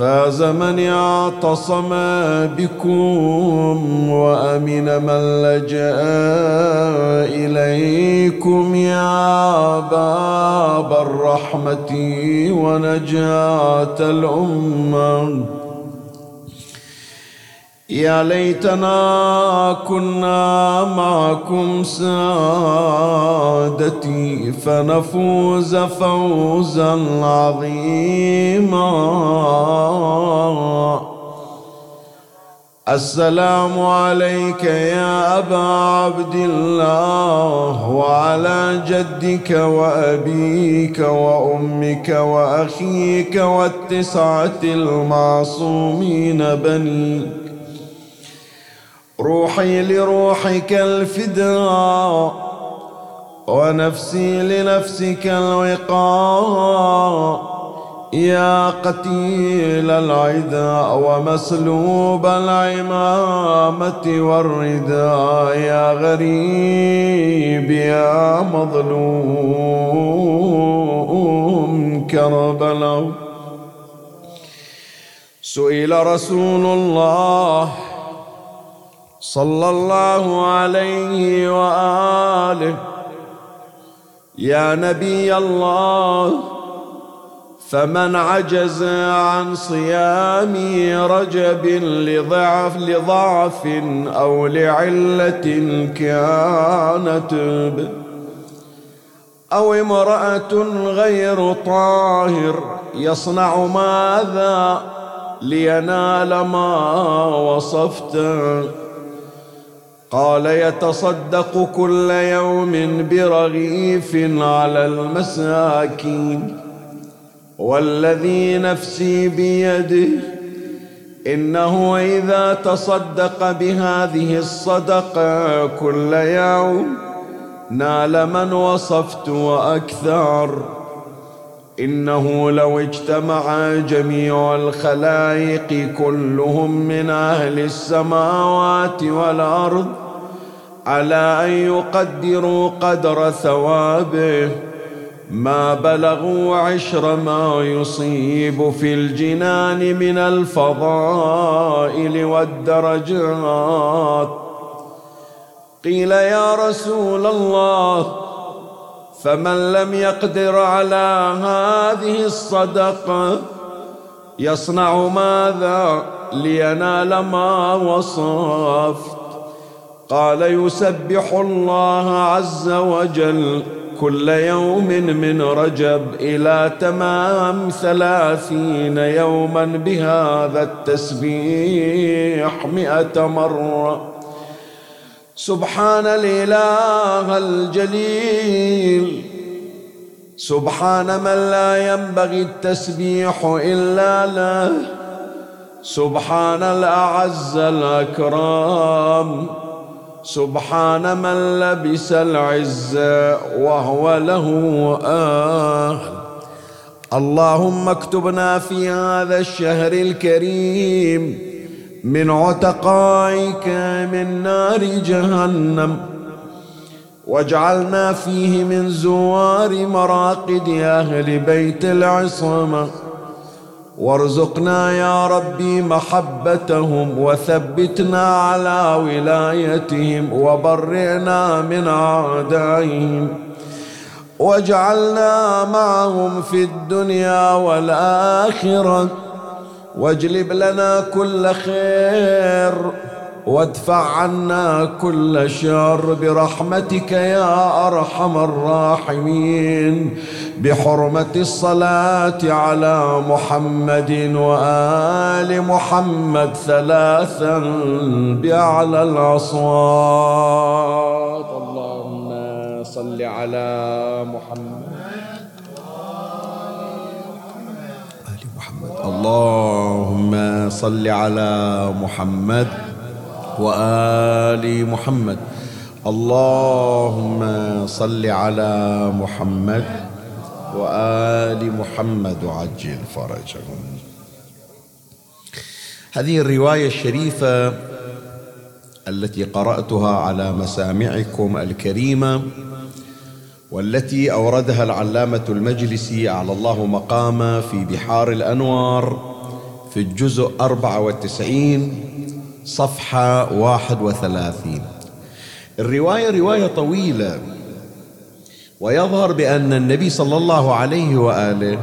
فاز من اعتصم بكم وأمن من لجأ إليكم يا باب الرحمة ونجاة الأمة. يا ليتنا كنا معكم سادتي فنفوز فوزا عظيما. السلام عليك يا أبا عبد الله وعلى جدك وأبيك وأمك وأخيك والتسعة المعصومين بنيك روحي لروحك الفداء ونفسي لنفسك الوقاء يا قتيل العدا ومسلوب العمامة والرداء يا غريب يا مظلوم كربلاء سئل رسول الله صلى الله عليه وآله. يا نبي الله فمن عجز عن صيام رجب لضعف لضعف أو لعلة كانت أو امرأة غير طاهر يصنع ماذا؟ لينال ما وصفته قال يتصدق كل يوم برغيف على المساكين والذي نفسي بيده إنه إذا تصدق بهذه الصدقة كل يوم نال من وصفت وأكثر إنه لو اجتمع جميع الخلائق كلهم من أهل السماوات والأرض على أن يقدروا قدر ثوابه ما بلغوا عشر ما يصيب في الجنان من الفضائل والدرجات. قيل يا رسول الله فمن لم يقدر على هذه الصدقة يصنع ماذا لينال ما وصفت. قال يسبح الله عز وجل كل يوم من رجب إلى تمام ثلاثين يوما بهذا التسبيح مئة مرة. سبحان الإله الجليل. سبحان من لا ينبغي التسبيح إلا له. سبحان الأعز الأكرم. سبحان من لبس العز وهو له آه. اللهم اكتبنا في هذا الشهر الكريم من عتقائك من نار جهنم. واجعلنا فيه من زوار مراقد أهل بيت العصمة. وارزقنا يا ربي محبتهم وثبتنا على ولايتهم وبرئنا من أعدائهم. واجعلنا معهم في الدنيا والآخرة. واجلب لنا كل خير وادفع عنا كل شر برحمتك يا أرحم الراحمين. بحرمة الصلاة على محمد وآل محمد ثلاثا باعلى الأصوات. اللهم صل على محمد اللهم صل على محمد وآل محمد. اللهم صل على محمد وآل محمد وعجل فرجهم. هذه الرواية الشريفة التي قرأتها على مسامعكم الكريمة والتي أوردها العلامة المجلسي على الله مقامه في بحار الأنوار في الجزء 94 صفحة 31 الرواية رواية طويلة ويظهر بأن النبي صلى الله عليه وآله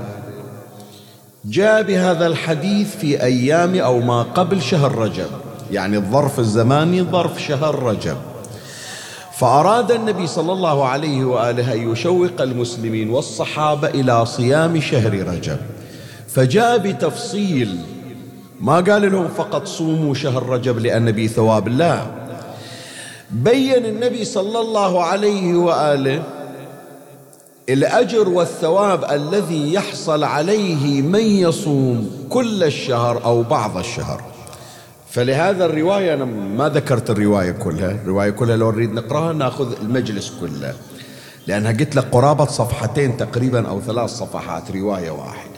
جاء بهذا الحديث في أيام أو ما قبل شهر رجب يعني الظرف الزماني ظرف شهر رجب. فأراد النبي صلى الله عليه وآله أن يشوق المسلمين والصحابة إلى صيام شهر رجب. فجاء بتفصيل ما قال لهم فقط صوموا شهر رجب لأن به ثواب لا بين النبي صلى الله عليه وآله الأجر والثواب الذي يحصل عليه من يصوم كل الشهر أو بعض الشهر. فلهذا الرواية أنا ما ذكرت الرواية كلها الرواية كلها لو نريد نقراها ناخذ المجلس كله لأنها قلت لك قرابة صفحتين تقريبا أو ثلاث صفحات رواية واحدة.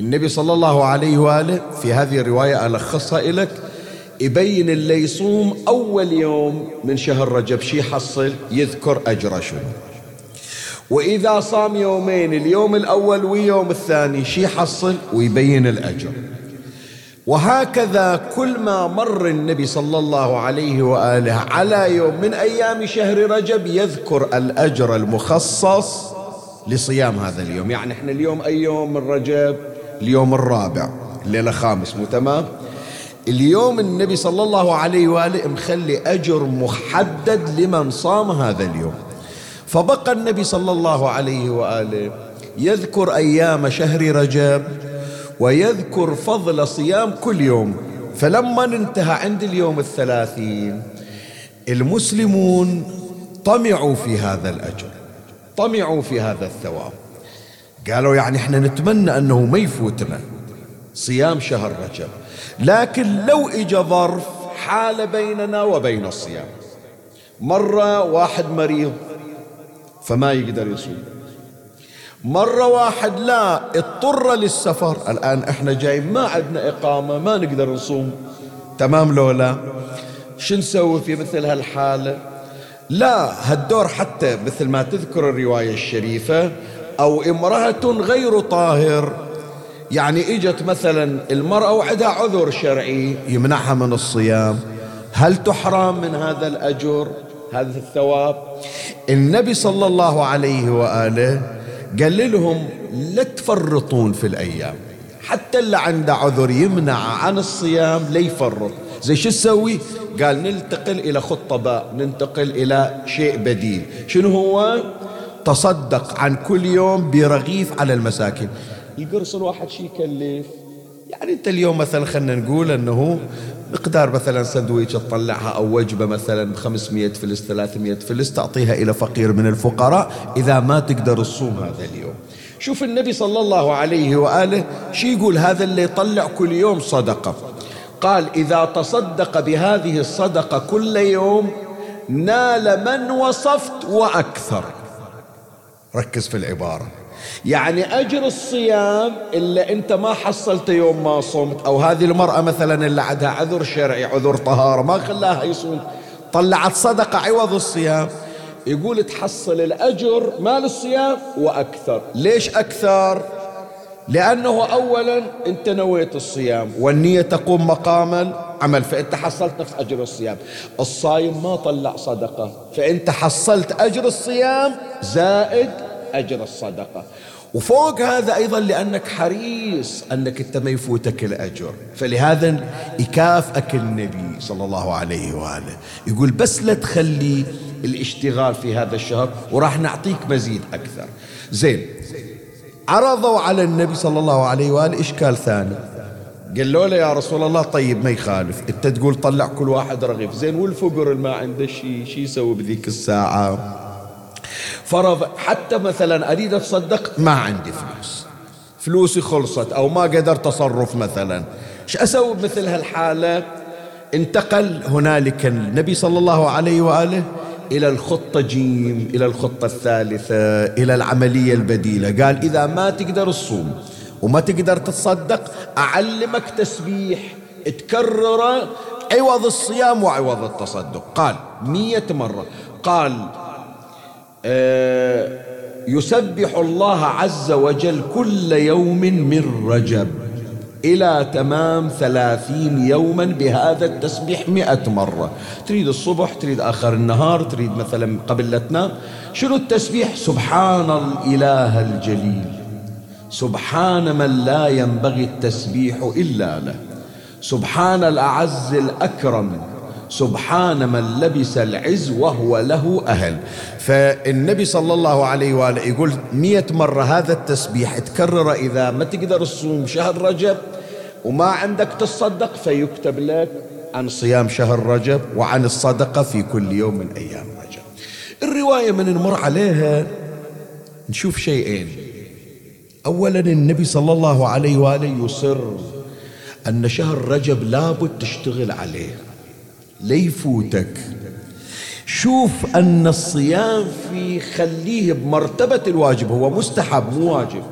النبي صلى الله عليه وآله في هذه الرواية ألخصها لك يبين اللي يصوم أول يوم من شهر رجب شي يحصل؟ يذكر أجره شنو؟ وإذا صام يومين اليوم الأول ويوم الثاني شي يحصل؟ ويبين الأجر. وهكذا كل ما مر النبي صلى الله عليه وآله على يوم من أيام شهر رجب يذكر الأجر المخصص لصيام هذا اليوم، يعني إحنا اليوم أي يوم من رجب؟ اليوم الرابع، الليلة خامس مو تمام؟ اليوم النبي صلى الله عليه وآله مخلي أجر محدد لمن صام هذا اليوم. فبقى النبي صلى الله عليه وآله يذكر أيام شهر رجب ويذكر فضل صيام كل يوم فلما انتهى عند اليوم الثلاثين المسلمون طمعوا في هذا الأجر طمعوا في هذا الثواب. قالوا يعني إحنا نتمنى أنه ما يفوتنا صيام شهر رجب لكن لو اجى ظرف حال بيننا وبين الصيام مرة واحد مريض فما يقدر يصوم. مرة واحد لا اضطر للسفر. الآن إحنا جايين ما عندنا إقامة ما نقدر نصوم. تمام لو لا شو نسوي في مثل هالحالة لا هالدور حتى مثل ما تذكر الرواية الشريفة أو امرأة غير طاهر. يعني إجت مثلا المرأة وعندها عذر شرعي يمنعها من الصيام. هل تحرم من هذا الأجر هذا الثواب؟ النبي صلى الله عليه وآله قال لهم لا تفرطون في الأيام. حتى اللي عنده عذر يمنع عن الصيام لا يفرط. زي شو تسوي؟ قال ننتقل إلى خطباء ننتقل إلى شيء بديل. شنو هو؟ تصدق عن كل يوم برغيف على المساكين. القرص الواحد شي يكلف. يعني انت اليوم مثلا خلينا نقول إنه مقدار مثلا سندويش تطلعها أو وجبة مثلا 500 فلس 300 فلس تعطيها إلى فقير من الفقراء إذا ما تقدر تصوم هذا اليوم. شوف النبي صلى الله عليه وآله شو يقول هذا اللي يطلع كل يوم صدقة. قال إذا تصدق بهذه الصدقة كل يوم نال من وصفت وأكثر. ركز في العبارة. يعني أجر الصيام إلا أنت ما حصلته يوم ما صمت أو هذه المرأة مثلا اللي عندها عذر شرعي عذر طهارة ما خلاها يصوم. طلعت صدقة عوض الصيام يقول تحصل الأجر مال الصيام وأكثر. ليش أكثر؟ لأنه أولا أنت نويت الصيام والنية تقوم مقام العمل فأنت حصلت نفس أجر الصيام. الصايم ما طلع صدقة فأنت حصلت أجر الصيام زائد أجر الصدقة. وفوق هذا أيضا لأنك حريص أنك أنت ما يفوتك الأجر. فلهذا يكافئك النبي صلى الله عليه وآله. يقول بس لا تخلي الاشتغال في هذا الشهر وراح نعطيك مزيد أكثر. زين عرضوا على النبي صلى الله عليه وآله إشكال ثاني. قالوا له يا رسول الله طيب ما يخالف؟ أنت تقول طلع كل واحد رغيف. زين والفقر اللي ما عنده شيء شي يسوي بذيك الساعة؟ فرض حتى مثلا أريد أتصدق ما عندي فلوس. فلوسي خلصت أو ما قدرت اتصرف مثلا. إيش أسوي بمثل هالحالة؟ انتقل هنالك النبي صلى الله عليه وآله إلى الخطة جيم إلى الخطة الثالثة إلى العملية البديلة. قال إذا ما تقدر تصوم وما تقدر تتصدق أعلمك تسبيح. تكرره عوض الصيام وعوض التصدق. قال مية مرة. قال يسبح الله عز وجل كل يوم من رجب إلى تمام ثلاثين يوما بهذا التسبيح مئة مرة. تريد الصبح تريد آخر النهار تريد مثلا قبل لا تنام. شنو التسبيح؟ سبحان الإله الجليل. سبحان من لا ينبغي التسبيح إلا له. سبحان الأعز الأكرم. سبحان من لبس العز وهو له أهل. فالنبي صلى الله عليه وآله يقول مية مرة هذا التسبيح تكرر إذا ما تقدر تصوم شهر رجب وما عندك تصدق فيكتب لك عن صيام شهر رجب وعن الصدقة في كل يوم من أيام رجب. الرواية من نمر عليها نشوف شيئين. أولا النبي صلى الله عليه وآله يصر أن شهر رجب لابد تشتغل عليه. ليفوتك. شوف أن الصيام في خليه بمرتبة الواجب هو مستحب مو واجب.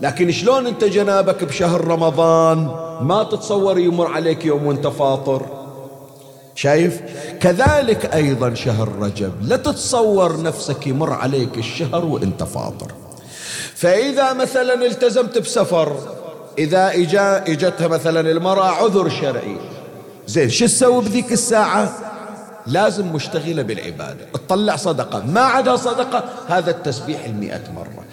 لكن شلون أنت جنابك بشهر رمضان ما تتصور يمر عليك يوم وأنت فاطر؟ شايف؟ كذلك أيضا شهر رجب لا تتصور نفسك يمر عليك الشهر وأنت فاطر. فإذا مثلا التزمت بسفر إذا إجا إجتها مثلا المرأة عذر شرعي زين شو تسوي بذيك الساعة؟ لازم مشتغلة بالعبادة. تطلع صدقة. ما عدا صدقة هذا التسبيح المئة مرة.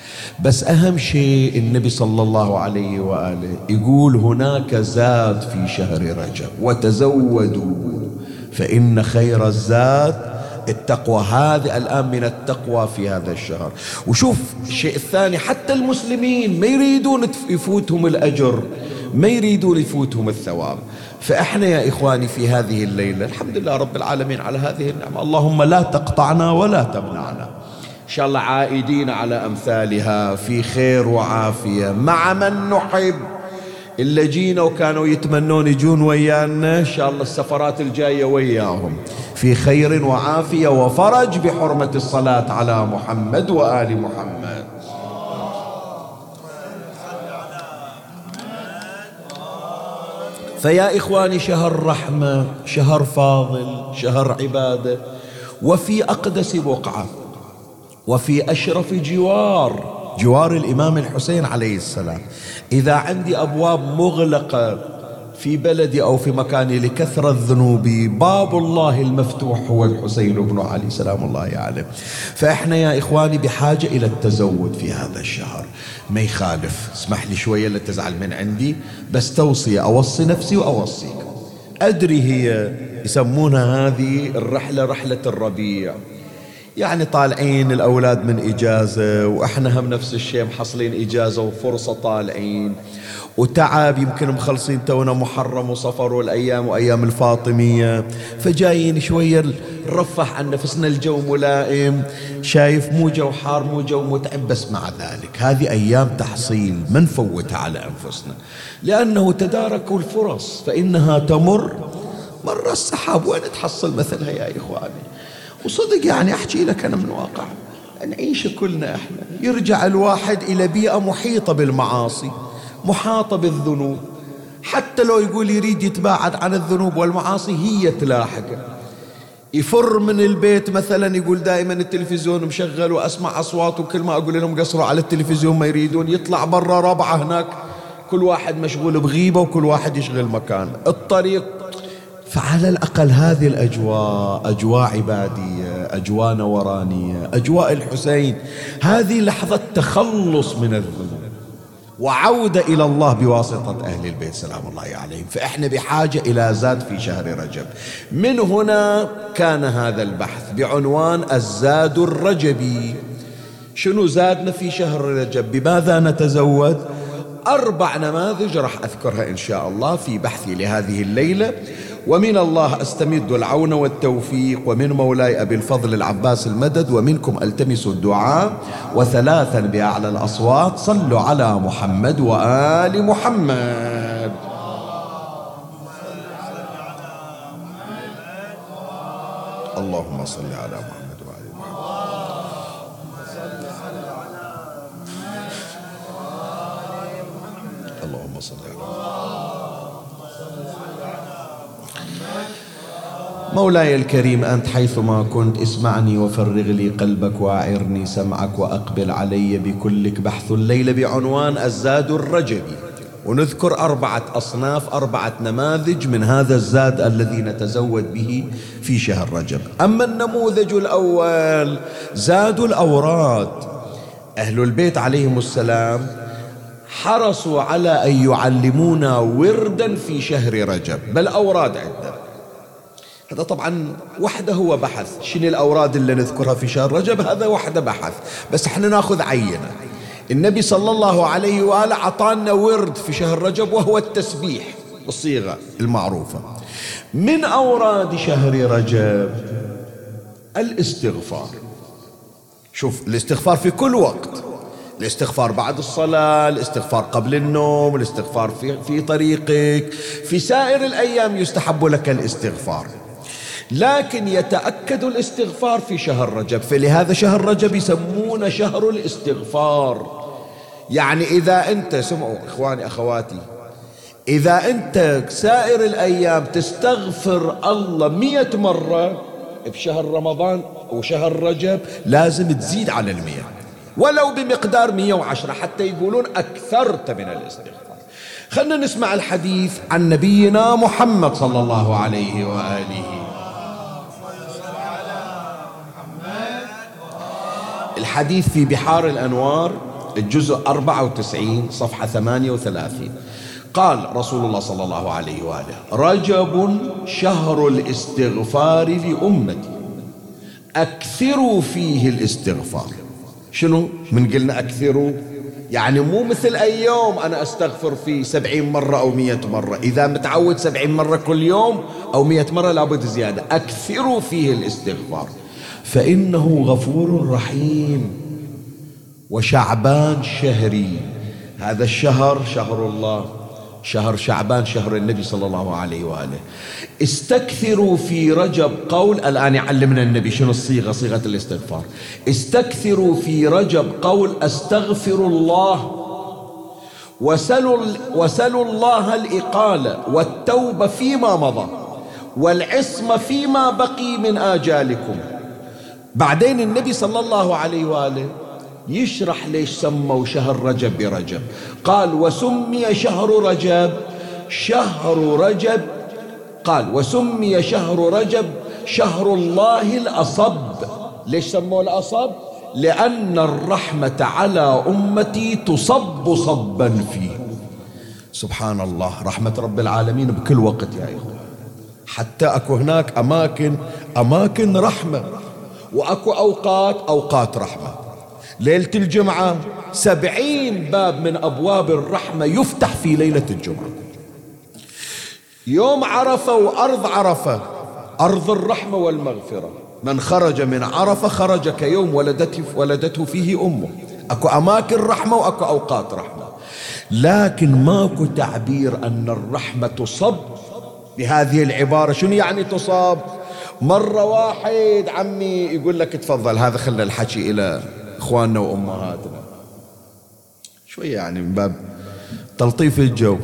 بس أهم شيء النبي صلى الله عليه وآله يقول هناك زاد في شهر رجب. وتزودوا. فإن خير الزاد التقوى. هذه الآن من التقوى في هذا الشهر. وشوف الشيء الثاني حتى المسلمين ما يريدون يفوتهم الأجر. ما يريدون يفوتهم الثواب. فإحنا يا إخواني في هذه الليلة الحمد لله رب العالمين على هذه النعمة. اللهم لا تقطعنا ولا تمنعنا. إن شاء الله عائدين على أمثالها في خير وعافية. مع من نحب؟ اللي جينا وكانوا يتمنون يجون ويانا. إن شاء الله السفرات الجاية وياهم. في خير وعافية وفرج بحرمة الصلاة على محمد وآل محمد. فيا إخواني شهر رحمة شهر فاضل شهر عبادة. وفي أقدس بقعة وفي أشرف جوار جوار الإمام الحسين عليه السلام. إذا عندي أبواب مغلقة في بلدي أو في مكاني لكثرة ذنوبي باب الله المفتوح هو الحسين بن علي سلام الله عليه. فإحنا يا إخواني بحاجة إلى التزود في هذا الشهر. ما يخالف. اسمح لي شوية لا تزعل من عندي بس توصية. أوصي نفسي وأوصيك. أدري هي يسمونها هذه الرحلة رحلة الربيع. يعني طالعين الأولاد من إجازة وإحنا هم نفس الشيء محصلين إجازة وفرصة طالعين. وتعب يمكن مخلصين تونا محرم وصفر والأيام وأيام الفاطمية. فجايين شوية نرفح عن نفسنا الجو ملائم. شايف مو جو حار مو جو متعب بس مع ذلك هذه أيام تحصيل ما نفوتها على أنفسنا. لأنه تداركوا الفرص فإنها تمر. مر السحاب وين تحصل مثلها يا إخواني؟ وصدق يعني أحكي لك أنا من واقع. نعيش كلنا إحنا. يرجع الواحد إلى بيئة محيطة بالمعاصي. محاطة بالذنوب. حتى لو يقول يريد يتباعد عن الذنوب والمعاصي هي تلاحقه يفر من البيت مثلا يقول دائما التلفزيون مشغل وأسمع أصوات وكل ما أقول لهم قصروا على التلفزيون ما يريدون. يطلع برا ربعة هناك كل واحد مشغول بغيبة وكل واحد يشغل مكان. الطريق فعلى الأقل هذه الأجواء أجواء عبادية أجواء نورانية أجواء الحسين هذه لحظة تخلص من الذنوب. وعودة إلى الله بواسطة أهل البيت. سلام الله عليهم. فإحنا بحاجة إلى زاد في شهر رجب. من هنا كان هذا البحث بعنوان الزاد الرجبي. شنو زادنا في شهر رجب؟ بماذا نتزود أربع نماذج راح أذكرها إن شاء الله في بحثي لهذه الليلة. ومن الله أستمد العون والتوفيق ومن مولاي أبي الفضل العباس المدد ومنكم ألتمس الدعاء. وثلاثا بأعلى الأصوات صلوا على محمد وآل محمد. اللهم صل على محمد وال محمد اللهم صل على مولاي الكريم أنت حيثما كنت اسمعني وفرغ لي قلبك وأعرني سمعك وأقبل علي بكلك بحث الليلة بعنوان الزاد الرجبي ونذكر أربعة أصناف أربعة نماذج من هذا الزاد الذي نتزود به في شهر رجب. أما النموذج الأول زاد الأوراد. أهل البيت عليهم السلام حرصوا على أن يعلمونا وردا في شهر رجب. بل أوراد عدة هذا طبعا وحده هو بحث. شنو الأوراد اللي نذكرها في شهر رجب؟ هذا وحده بحث. بس إحنا نأخذ عينة. النبي صلى الله عليه وآله أعطانا ورد في شهر رجب وهو التسبيح بالصيغة المعروفة. من أوراد شهر رجب؟ الاستغفار. شوف الاستغفار في كل وقت. الاستغفار بعد الصلاة الاستغفار قبل النوم الاستغفار في, في طريقك. في سائر الأيام يستحب لك الاستغفار. لكن يتأكد الاستغفار في شهر رجب. فلهذا شهر رجب يسمونه شهر الاستغفار. يعني إذا أنت سمعوا إخواني أخواتي إذا أنت سائر الأيام تستغفر الله مية مرة بشهر رمضان وشهر رجب لازم تزيد على المية ولو بمقدار مية وعشرة حتى يقولون أكثرت من الاستغفار. خلنا نسمع الحديث عن نبينا محمد صلى الله عليه وآله الحديث في بحار الأنوار الجزء 94 صفحة 38 قال رسول الله صلى الله عليه وآله رجب شهر الاستغفار لأمتي. أكثروا فيه الاستغفار. شنو؟ من قلنا أكثروا؟ يعني مو مثل أي يوم أنا أستغفر فيه سبعين مرة أو مية مرة. إذا متعود سبعين مرة كل يوم أو مية مرة لابد زيادة. أكثروا فيه الاستغفار. فإنه غفور رحيم. وشعبان شهري. هذا الشهر شهر الله. شهر شعبان شهر النبي صلى الله عليه وآله. استكثروا في رجب. قول الآن يعلمنا النبي شنو الصيغة صيغة الاستغفار. استكثروا في رجب. قول أستغفر الله. وسلوا, وسلوا الله الإقالة والتوبة فيما مضى. والعصمة فيما بقي من آجالكم. بعدين النبي صلى الله عليه وآله يشرح ليش سموا شهر رجب برجب. قال وسمي شهر رجب شهر رجب. قال وسمي شهر رجب شهر الله الأصب. ليش سموه الأصب؟ لأن الرحمة على أمتي تصب صبا فيه. سبحان الله رحمة رب العالمين بكل وقت يا إخوة حتى أكو هناك أماكن أماكن رحمة. وأكو أوقات أوقات رحمة. ليلة الجمعة سبعين باب من أبواب الرحمة يفتح في ليلة الجمعة. يوم عرفة وأرض عرفة أرض الرحمة والمغفرة. من خرج من عرفة خرج كيوم ولدته, ولدته فيه أمه. أكو أماكن رحمة وأكو أوقات رحمة. لكن ماكو تعبير أن الرحمة تصب. بهذه العبارة شنو يعني تصاب؟ مرة واحد عمي يقول لك تفضل هذا خلى الحكي إلى إخواننا وأمهاتنا. شوية يعني من باب تلطيف الجو.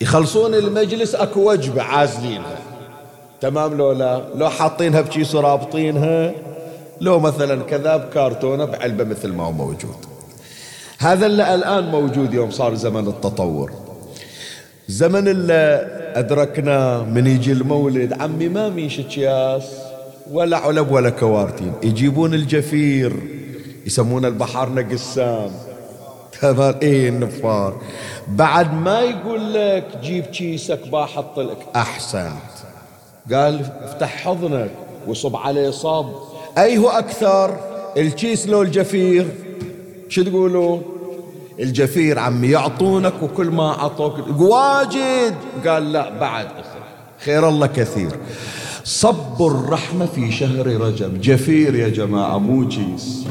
يخلصون المجلس أكو وجبة عازلينها. تمام لو لا؟ لو حاطينها بكيس ورابطينها لو مثلا كذا بكارتونة بعلبة مثل ما هو موجود. هذا اللي الآن موجود يوم صار زمن التطور. زمن اللي أدركناه من يجي المولد عمي ما ميش اكياس ولا علب ولا كوارتين. يجيبون الجفير يسمون البحر قسام تمام إيه النفار. بعد ما يقول لك جيب كيسك بحط لك. أحسنت. قال افتح حضنك وصب عليه صب اي هو أكثر الكيس لو الجفير؟ شو تقولون؟ الجفير عمي يعطونك وكل ما عطوك واجد. قال لا بعد خير الله كثير. صب الرحمة في شهر رجب. جفير يا جماعة مو كيس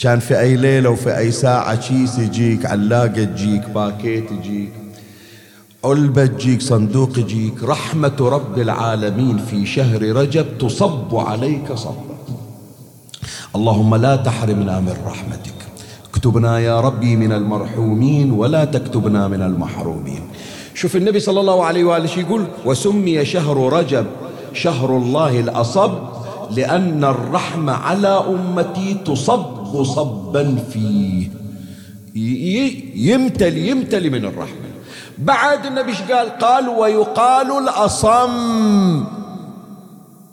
كان في أي ليلة وفي أي ساعة كيس يجيك علاقة تجيك باكيت يجيك علبة تجيك صندوق يجيك. رحمة رب العالمين في شهر رجب تصب عليك صبا اللهم لا تحرمنا من رحمتك. اكتبنا يا ربي من المرحومين ولا تكتبنا من المحرومين. شوف النبي صلى الله عليه وآله يقول؟ وسمي شهر رجب شهر الله الأصب لأن الرحمة على أمتي تصب صبا فيه. يمتلي يمتلي من الرحمة. بعد النبي قال؟ قال ويقال الأصم.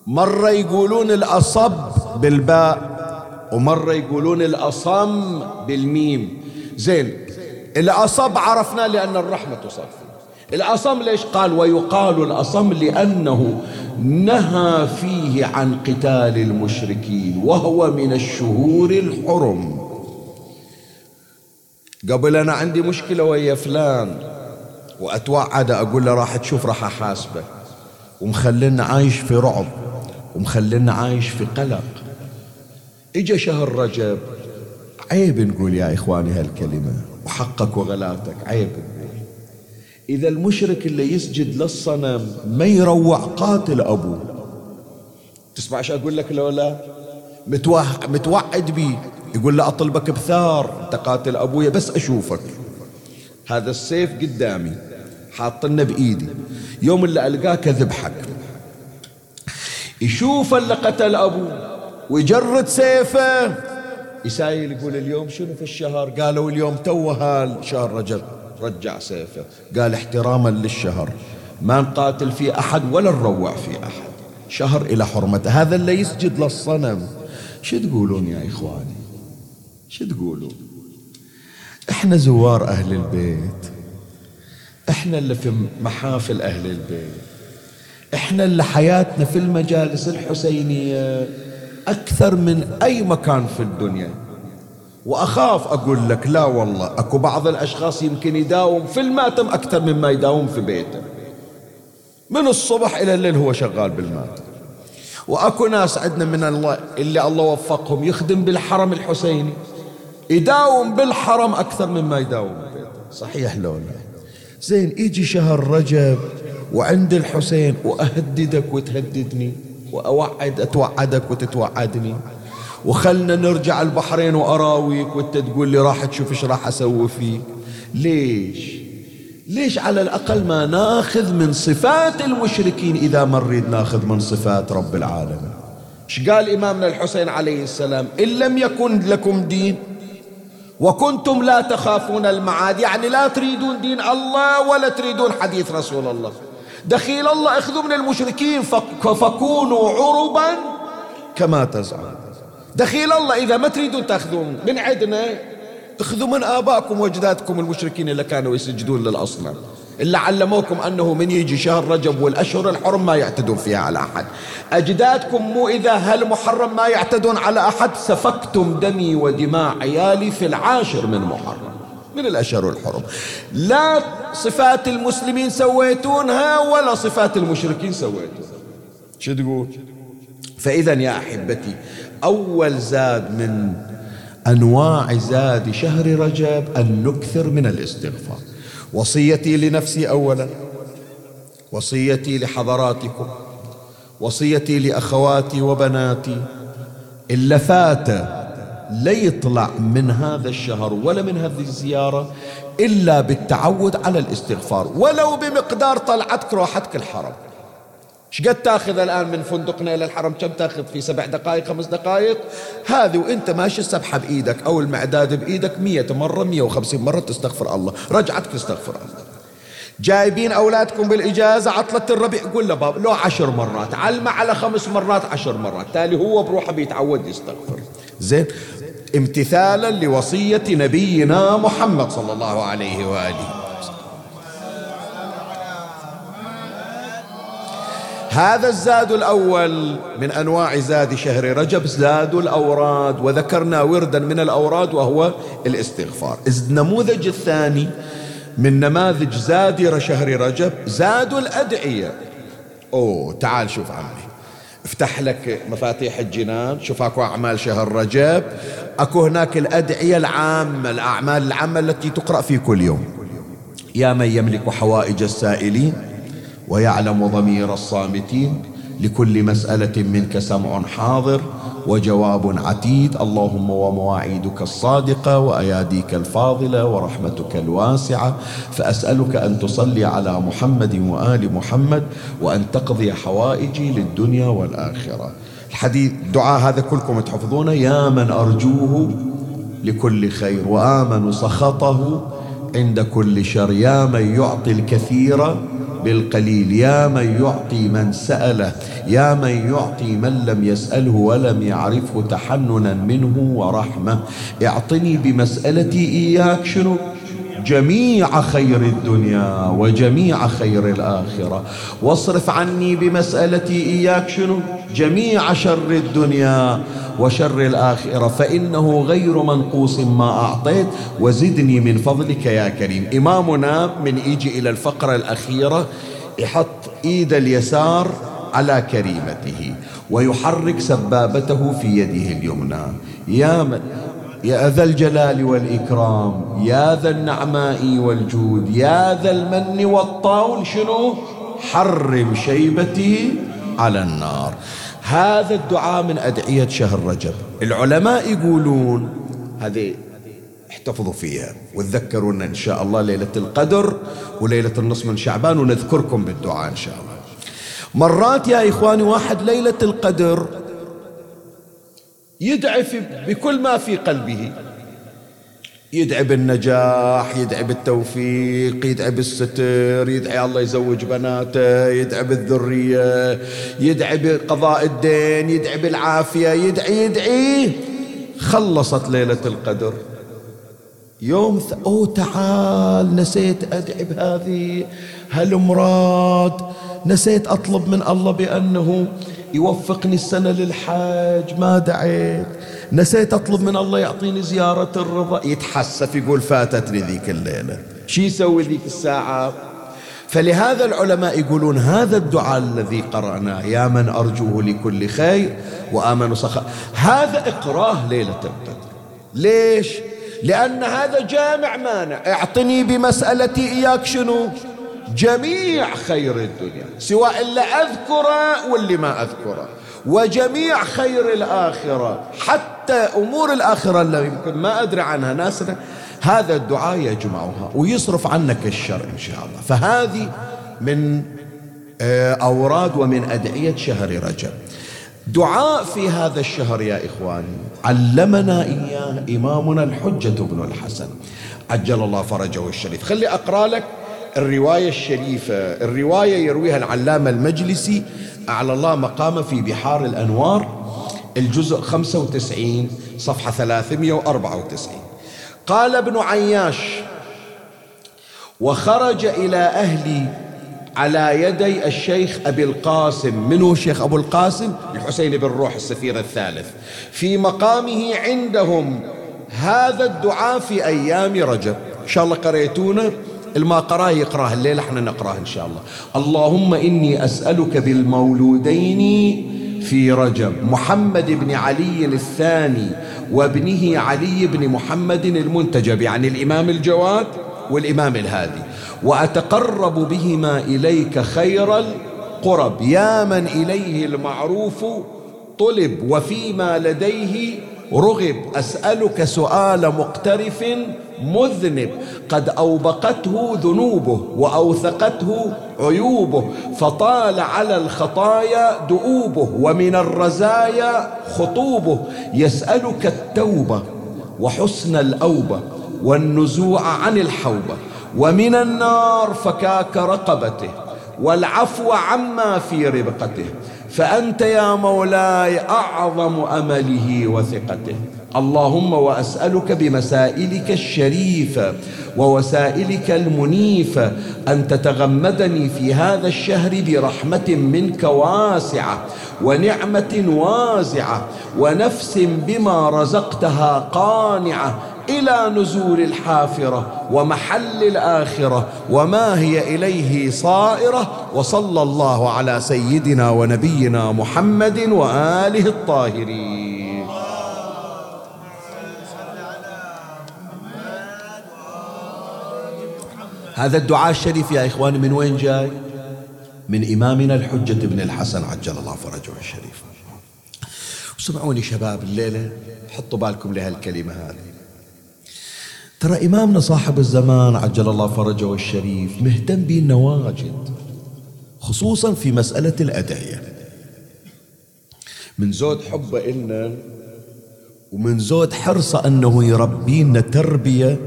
مرة يقولون الأصب بالباء. ومرة يقولون الأصم بالميم. زين الأصب عرفنا لأن الرحمة تصب الأصم ليش قال؟ ويقال الأصم لأنه نهى فيه عن قتال المشركين وهو من الشهور الحرم. قبل أنا عندي مشكلة ويا فلان وأتوعد أقول له راح تشوف راح أحاسبه ومخلينا عايش في رعب ومخلينا عايش في قلق. إجا شهر رجب. عيب نقول يا إخواني هالكلمة وحقك وغلاتك عيب نقول. إذا المشرك اللي يسجد للصنم ما يروع قاتل أبوه. تسمع إيش أقول لك لولا؟ متوعد بي. يقول له أطلبك بثار أنت قاتل أبويا بس أشوفك. هذا السيف قدامي حاطنه بإيدي. يوم اللي ألقاه كذبحك يشوف اللي قتل أبوه. ويجرد سيفه. يسايل يقول اليوم شنو في الشهر؟ قالوا اليوم تو هال شهر رجب. رجع سيفه. قال احتراما للشهر. ما نقاتل في أحد ولا نروع في أحد. شهر إلى حرمته. هذا اللي يسجد للصنم. شو تقولون يا إخواني؟ شو تقولون؟ إحنا زوار أهل البيت. إحنا اللي في محافل أهل البيت. إحنا اللي حياتنا في المجالس الحسينية. أكثر من أي مكان في الدنيا. وأخاف أقول لك لا والله أكو بعض الأشخاص يمكن يداوم في الماتم أكثر مما يداوم في بيته. من الصبح إلى الليل هو شغال بالماتم. وأكو ناس عندنا من الله اللي الله وفقهم يخدم بالحرم الحسيني. يداوم بالحرم أكثر مما يداوم ببيته صحيح لو لا زين يجي شهر رجب وعند الحسين وأهددك وتهددني. وأوعد أتوعدك وتتوعدني. وخلنا نرجع البحرين وأراويك وأنت تقول لي راح تشوف إيش راح أسوي فيك. ليش؟ ليش على الأقل ما ناخذ من صفات المشركين إذا ما نريد ناخذ من صفات رب العالمين؟ إيش قال إمامنا الحسين عليه السلام؟ إن لم يكن لكم دين وكنتم لا تخافون المعاد يعني لا تريدون دين الله ولا تريدون حديث رسول الله. دخيل الله اخذوا من المشركين فكونوا عربا كما تزعم دخيل الله إذا ما تريدون تأخذون من عندنا اخذوا من آبائكم وأجدادكم المشركين اللي كانوا يسجدون للأصنام. اللي علموكم أنه من يجي شهر رجب والأشهر الحرم ما يعتدون فيها على أحد. أجدادكم مو إذا هل محرم ما يعتدون على أحد سفكتم دمي ودماء عيالي في العاشر من محرم. من الأشهر الحرم. لا صفات المسلمين سويتونها ولا صفات المشركين سويتونها. شو تقول؟ فإذا يا أحبتي أول زاد من أنواع زاد شهر رجب أن نكثر من الاستغفار. وصيتي لنفسي أولا وصيتي لحضراتكم وصيتي لأخواتي وبناتي. إلا فات لا يطلع من هذا الشهر ولا من هذه الزيارة إلا بالتعود على الاستغفار. ولو بمقدار طلعتك روحتك الحرم. إيش قد تأخذ الآن من فندقنا إلى الحرم؟ كم تأخذ؟ في سبع دقائق خمس دقائق؟ هذه وإنت ماشي السبحة بإيدك أو المعداد بإيدك مية مرة مية وخمسين مرة تستغفر الله. رجعتك تستغفر الله. جايبين أولادكم بالإجازة عطلة الربيع. قول له بابا لو عشر مرات علمه على خمس مرات عشر مرات. تالي هو بروحه بيتعود يستغفر. زين. امتثالا لوصية نبينا محمد صلى الله عليه وآله. هذا الزاد الأول من أنواع زاد شهر رجب زاد الأوراد. وذكرنا وردا من الأوراد وهو الاستغفار. النموذج الثاني من نماذج زادر شهر رجب زاد الأدعية. أوه تعال شوف عمي. افتح لك مفاتيح الجنان شوف أكو أعمال شهر رجب. أكو هناك الأدعية العامة الأعمال العامة التي تقرأ في كل يوم. يا من يملك حوائج السائلين ويعلم ضمير الصامتين. لكل مسألة منك سمع حاضر وجواب عتيد. اللهم ومواعيدك الصادقة وأياديك الفاضلة ورحمتك الواسعة. فأسألك أن تصلي على محمد وآل محمد وأن تقضي حوائجي للدنيا والآخرة. الحديث دعاء هذا كلكم تحفظونه. يا من أرجوه لكل خير وآمن سخطه عند كل شر. يا من يعطي الكثير بالقليل. يا من يعطي من سأله يا من يعطي من لم يسأله ولم يعرفه تحننا منه ورحمة. اعطني بمسألتي إياك شنو؟ جميع خير الدنيا وجميع خير الآخرة. واصرف عني بمسألتي إياك شنو؟ جميع شر الدنيا. وشر الآخرة فإنه غير منقوص ما أعطيت وزدني من فضلك يا كريم. إمامنا من يجي إلى الفقرة الأخيرة يحط إيد اليسار على كريمته ويحرك سبابته في يده اليمنى. يا من يا ذا الجلال والإكرام يا ذا النعماء والجود يا ذا المن والطول شنو؟ حرم شيبتي على النار. هذا الدعاء من أدعية شهر رجب. العلماء يقولون هذه احتفظوا فيها وتذكرونا إن شاء الله ليلة القدر وليلة النصف من شعبان ونذكركم بالدعاء إن شاء الله. مرات يا إخواني واحد ليلة القدر يدعي بكل ما في قلبه. يدعي بالنجاح يدعي بالتوفيق يدعي بالستر يدعي الله يزوج بناته يدعي بالذرية يدعي بقضاء الدين يدعي بالعافية يدعي يدعي. خلصت ليلة القدر. يوم ث... أوه تعال نسيت أدعي بهذه. هالمراد نسيت أطلب من الله بأنه يوفقني السنة للحج ما دعيت. نسيت أطلب من الله يعطيني زيارة الرضا. يتحسف يقول فاتتني ذيك الليلة. شي يسوي ذيك الساعة؟ فلهذا العلماء يقولون هذا الدعاء الذي قرأناه يا من أرجوه لكل خير وآمن سخاء هذا إقراه ليلة القدر. ليش؟ لأن هذا جامع مانع. اعطني بمسألتي إياك شنو؟ جميع خير الدنيا سواء اللي أذكره واللي ما أذكره وجميع خير الآخرة حتى أمور الآخرة اللي يمكن ما أدري عنها ناسنا هذا الدعاء يجمعها ويصرف عنك الشر إن شاء الله. فهذه من آه، أوراد ومن أدعية شهر رجب. دعاء في هذا الشهر يا إخواني علمنا إياه إمامنا الحجة بن الحسن. عجل الله فرجه الشريف. خلي أقرأ لك الرواية الشريفة الرواية يرويها العلامة المجلسي أعلى الله مقامه في بحار الأنوار الجزء 95 صفحة 394 قال ابن عياش وخرج إلى أهلي على يدي الشيخ أبي القاسم. منه الشيخ أبو القاسم؟ الحسين بن روح السفير الثالث. في مقامه عندهم هذا الدعاء في أيام رجب. إن شاء الله قريتونه الما قراه يقراه الليلة إحنا نقراه إن شاء الله. اللهم إني أسألك بالمولودين في رجب محمد بن علي الثاني وابنه علي بن محمد المنتجب يعني الإمام الجواد والإمام الهادي. وأتقرب بهما إليك خير القرب. يا من إليه المعروف طلب وفيما لديه رغب. أسألك سؤال مقترف مذنب. قد أوبقته ذنوبه وأوثقته عيوبه فطال على الخطايا دؤوبه ومن الرزايا خطوبه. يسألك التوبة وحسن الأوبة والنزوع عن الحوبة ومن النار فكاك رقبته والعفو عما في ربقته. فأنت يا مولاي أعظم أمله وثقته. اللهم وأسألك بمسائلك الشريفة ووسائلك المنيفة أن تتغمدني في هذا الشهر برحمة منك واسعة ونعمة وازعة ونفس بما رزقتها قانعة إلى نزول الحافرة ومحل الآخرة وما هي إليه صائرة وصلى الله على سيدنا ونبينا محمد وآله الطاهرين. هذا الدعاء الشريف يا إخواني من وين جاي؟ من إمامنا الحجة بن الحسن عجل الله فرجه الشريف. سمعوني شباب الليلة حطوا بالكم لهالكلمة هذه. ترى إمامنا صاحب الزمان عجل الله فرجه الشريف مهتم بينا واجد خصوصا في مسألة الأدعية. من زود حبه إلنا ومن زود حرصه أنه يربينا تربية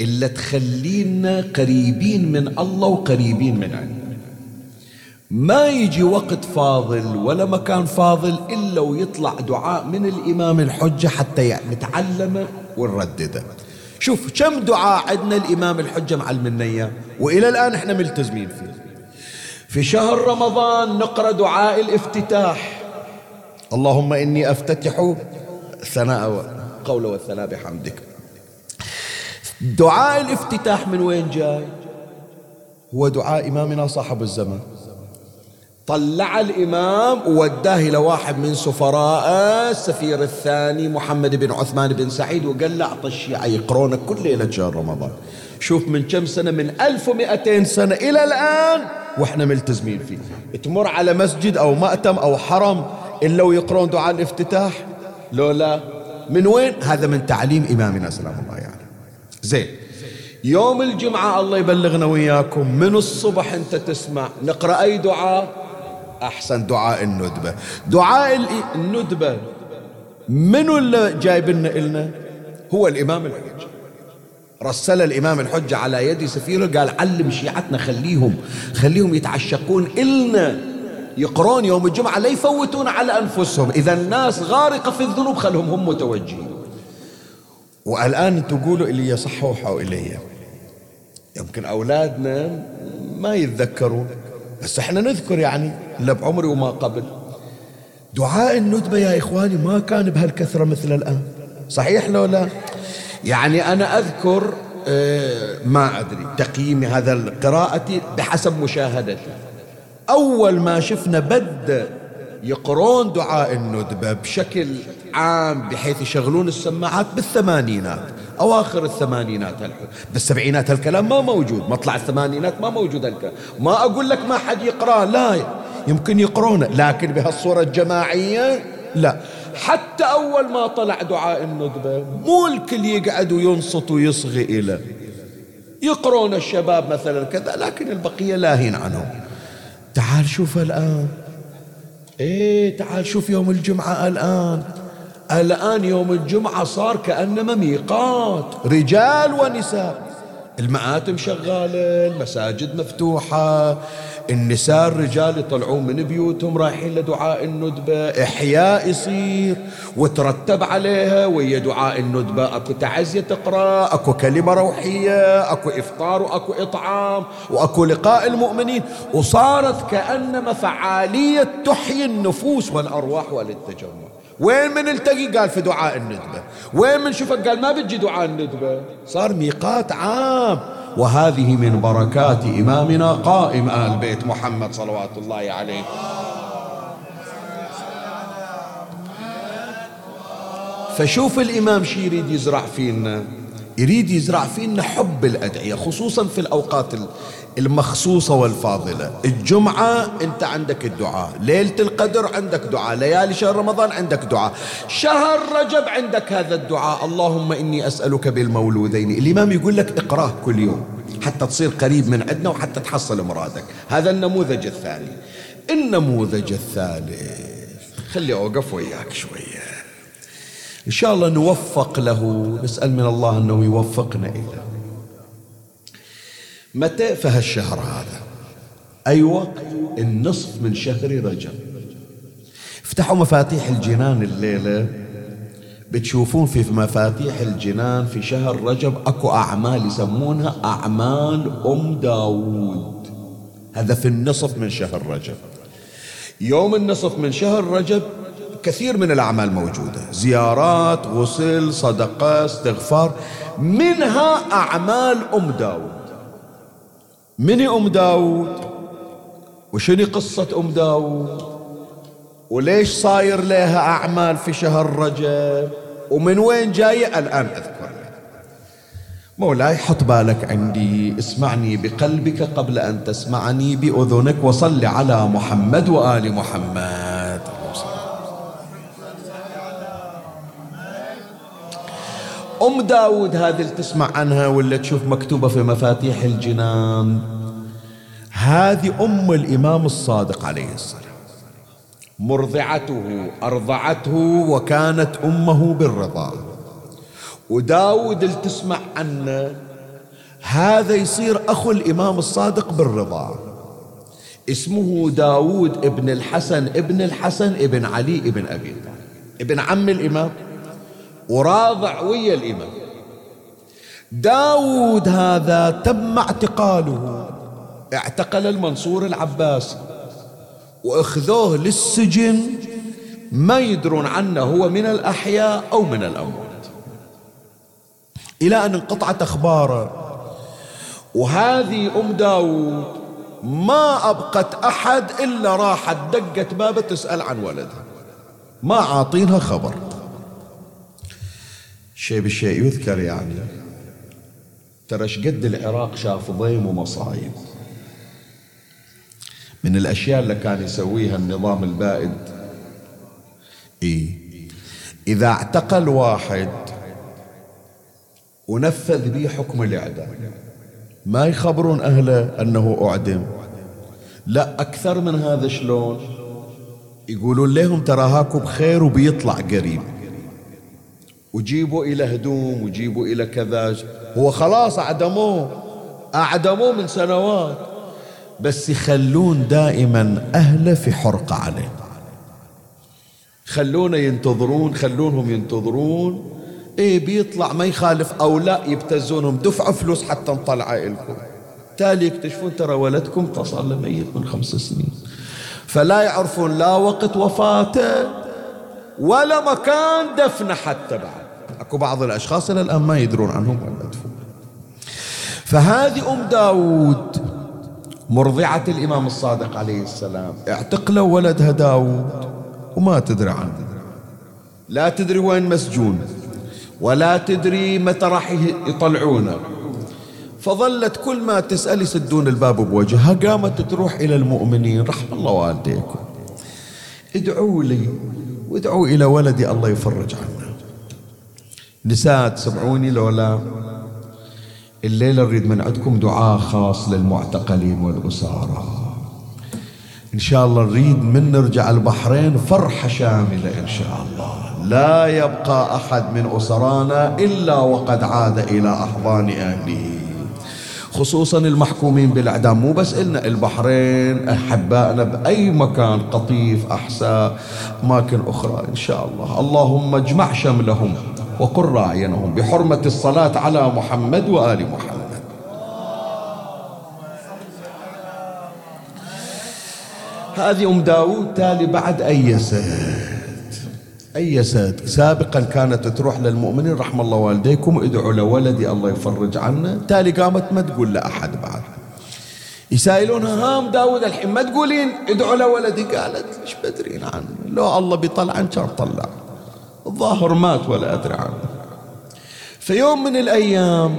إلا تخلينا قريبين من الله وقريبين من عنده ما يجي وقت فاضل ولا مكان فاضل إلا ويطلع دعاء من الإمام الحجة حتى نتعلمه ونردده. شوف كم دعاء عندنا الإمام الحجة معلمنا إياه وإلى الآن إحنا ملتزمين فيه. في شهر رمضان نقرأ دعاء الافتتاح. اللهم إني أفتتح ثناء قول والثناء بحمدك. دعاء الافتتاح من وين جاي؟ هو دعاء إمامنا صاحب الزمان. طلع الإمام ووداه إلى واحد من سفراء السفير الثاني محمد بن عثمان بن سعيد وقال له أعطى الشيعة يقرونك كل ليلة شهر رمضان. شوف من كم سنة؟ من 1200 سنة إلى الآن وإحنا ملتزمين فيه. تمر على مسجد أو مأتم أو حرم إلا ويقرون دعاء الافتتاح. لو لا من وين؟ هذا من تعليم إمامنا سلام الله يعني زين. يوم الجمعة الله يبلغنا وياكم من الصبح أنت تسمع نقرأ أي دعاء؟ أحسن دعاء الندبة. دعاء الندبة منو اللي جايب لنا إلنا؟ هو الإمام الحجة رسل الإمام الحجة على يد سفيره قال علم شيعتنا خليهم خليهم يتعشقون. إلنا يقرون يوم الجمعة لا يفوتون على أنفسهم. إذا الناس غارقة في الذنوب خلهم هم متوجهين. والآن تقولوا إلي صحوحوا إلي. يمكن أولادنا ما يتذكرون. بس إحنا نذكر يعني لا بعمري وما قبل. دعاء الندبة يا إخواني ما كان بهالكثرة مثل الآن. صحيح لو لا؟ يعني أنا أذكر آه ما أدري تقييمي هذا القراءة بحسب مشاهدتي. أول ما شفنا بدأ يقرون دعاء الندبة بشكل عام بحيث يشغلون السماعات بالثمانينات. أواخر الثمانينات بالسبعينات هالكلام ما موجود. مطلع الثمانينات ما موجود هالكلام ما أقول لك ما حد يقرأ لا يمكن يقرونه لكن بهالصورة الجماعية لا. حتى أول ما طلع دعاء الندبة مو الكل يقعد وينصت ويصغي إلى يقرون الشباب مثلا كذا لكن البقية لاهين عنهم. تعال شوف الآن. إيه تعال شوف يوم الجمعة الآن. الآن يوم الجمعة صار كأنما ميقات. رجال ونساء. المآتم شغالة المساجد مفتوحة النساء الرجال يطلعون من بيوتهم رايحين لدعاء الندبة إحياء يصير وترتب عليها ويا دعاء الندبة. أكو تعزية تقرأ أكو كلمة روحية أكو إفطار وأكو إطعام وأكو لقاء المؤمنين. وصارت كأنما فعالية تحيي النفوس والأرواح وللتجمع وين من التقي؟ قال في دعاء الندبة. وين من شفك قال ما بتجي دعاء الندبة. صار ميقات عام. وهذه من بركات إمامنا قائم آل بيت محمد صلوات الله عليه. فشوف الإمام شي يريد يزرع فينا. يريد يزرع فينا حب الأدعية خصوصا في الأوقات المخصوصة والفاضلة. الجمعة أنت عندك الدعاء. ليلة القدر عندك دعاء. ليالي شهر رمضان عندك دعاء. شهر رجب عندك هذا الدعاء. اللهم إني أسألك بالمولودين. الإمام يقول لك اقراه كل يوم. حتى تصير قريب من عندنا وحتى تحصل مرادك. هذا النموذج الثاني. النموذج الثالث. خلي أوقف وياك شوية. إن شاء الله نوفق له. نسأل من الله أنه يوفقنا إليه. متى فهالشهر هذا؟ أي وقت النصف من شهر رجب. افتحوا مفاتيح الجنان الليلة. بتشوفون في مفاتيح الجنان في شهر رجب أكو أعمال يسمونها أعمال أم داوود. هذا في النصف من شهر رجب. يوم النصف من شهر رجب كثير من الأعمال موجودة. زيارات غسل صدقة استغفار منها أعمال أم داود من أم داود؟ وشنو قصة أم داود؟ وليش صاير لها أعمال في شهر رجب؟ ومن وين جاية الآن أذكر. مولاي حط بالك عندي. اسمعني بقلبك قبل أن تسمعني بأذنك وصل على محمد وآل محمد. أم داود هذه اللي تسمع عنها ولا تشوف مكتوبة في مفاتيح الجنان. هذه أم الإمام الصادق عليه السلام. مرضعته أرضعته وكانت أمه بالرضا وداود اللي تسمع عنه هذا يصير أخو الإمام الصادق بالرضا اسمه داود ابن الحسن ابن الحسن ابن علي ابن أبي طالب. ابن عم الإمام. وراضع ويا الإمام. داود هذا تم اعتقاله. اعتقل المنصور العباسي. وأخذوه للسجن ما يدرون عنه هو من الأحياء أو من الأموات. إلى أن انقطعت أخباره. وهذه أم داود ما أبقت أحد إلا راحت دقت بابه تسأل عن ولدها. ما عاطينها خبر. شيء بالشيء يذكر يعني. ترى قد العراق شاف ضيم ومصايب. من الأشياء اللي كان يسويها النظام البائد. إيه. إذا اعتقل واحد ونفذ به حكم الإعدام ما يخبرون أهله أنه أعدم. لا أكثر من هذا شلون؟ يقولون لهم ترى هاكو بخير وبيطلع قريب. وجيبوا إلى هدوم وجيبوا إلى كذا. هو خلاص أعدموه أعدموه من سنوات. بس يخلون دائما أهله في حرقة عليه. خلونا ينتظرون خلونهم ينتظرون. إيه بيطلع ما يخالف أو لا يبتزونهم. دفعوا فلوس حتى نطلع لكم تالي يكتشفون ترى ولدكم تصل ميت من خمس سنين. فلا يعرفون لا وقت وفاته ولا مكان دفنه حتى بعد. أكو بعض الأشخاص إلى الآن ما يدرون عنهم ولا دفن فهذه أم داود مرضعة الإمام الصادق عليه السلام. اعتقلوا ولدها داود وما تدري عنه. لا تدري وين مسجون ولا تدري متى راح يطلعونه. فظلت كل ما تسأل يسدون الباب بوجهها قامت تروح إلى المؤمنين رحم الله والديكم. ادعوا لي وادعوا إلى ولدي الله يفرج عنه. نساء تسمعوني لولا. الليلة نريد من عندكم دعاء خاص للمعتقلين والأسارة. إن شاء الله نريد من نرجع البحرين فرحة شاملة إن شاء الله. لا يبقى أحد من أسرانا إلا وقد عاد إلى أحضان أهله. خصوصا المحكومين بالإعدام مو بس إلنا البحرين أحبائنا بأي مكان قطيف أحساء أماكن أخرى إن شاء الله. اللهم اجمع شملهم. وقر أعينهم بحرمة الصلاة على محمد وآل محمد. هذه أم داود تالي بعد أيست أيست سابقا كانت تروح للمؤمنين رحم الله والديكم ادعوا لولدي الله يفرج عنه. تالي قامت ما تقول لأحد بعد. يسائلونها هام داود الحين ما تقولين؟ ادعوا لولدي. قالت إيش بدرين عنه؟ لو الله بيطلع كان طلع. الظاهر مات ولا أدري عنه. في يوم من الأيام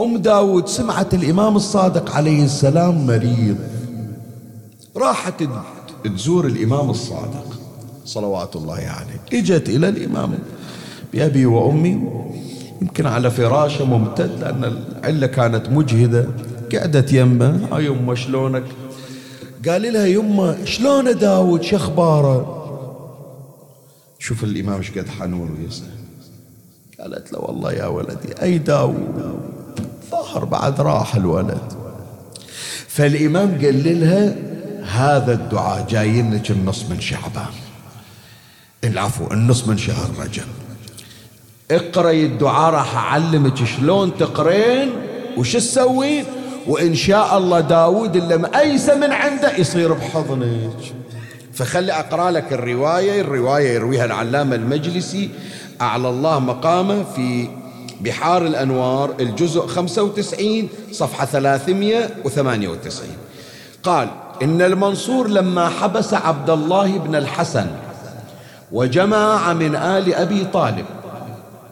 أم داود سمعت الإمام الصادق عليه السلام مريض. راحت تزور الإمام الصادق. صلوات الله عليه. إجت إلى الإمام بأبي وأمي. يمكن على فراشه ممتد لأن العلة كانت مجهدة. قعدت يمه. يمه شلونك؟ قال لها يمه شلون داود؟ شخباره شوف الإمام إيش قد حنون ويسأل. قالت له والله يا ولدي أي داود؟ ظهر بعد راح الولد. فالإمام قال لها هذا الدعاء جاي لك النص من شعبان. العفو النص من شهر رجب. اقرأي الدعاء راح أعلمك شلون تقرين وش تسوين وإن شاء الله داود اللي مأيسة من عنده يصير بحضنك. فخلي أقرأ لك الرواية الرواية يرويها العلامة المجلسي. أعلى الله مقامه في بحار الأنوار الجزء 95 صفحة 398 قال إن المنصور لما حبس عبد الله بن الحسن وجمع من آل أبي طالب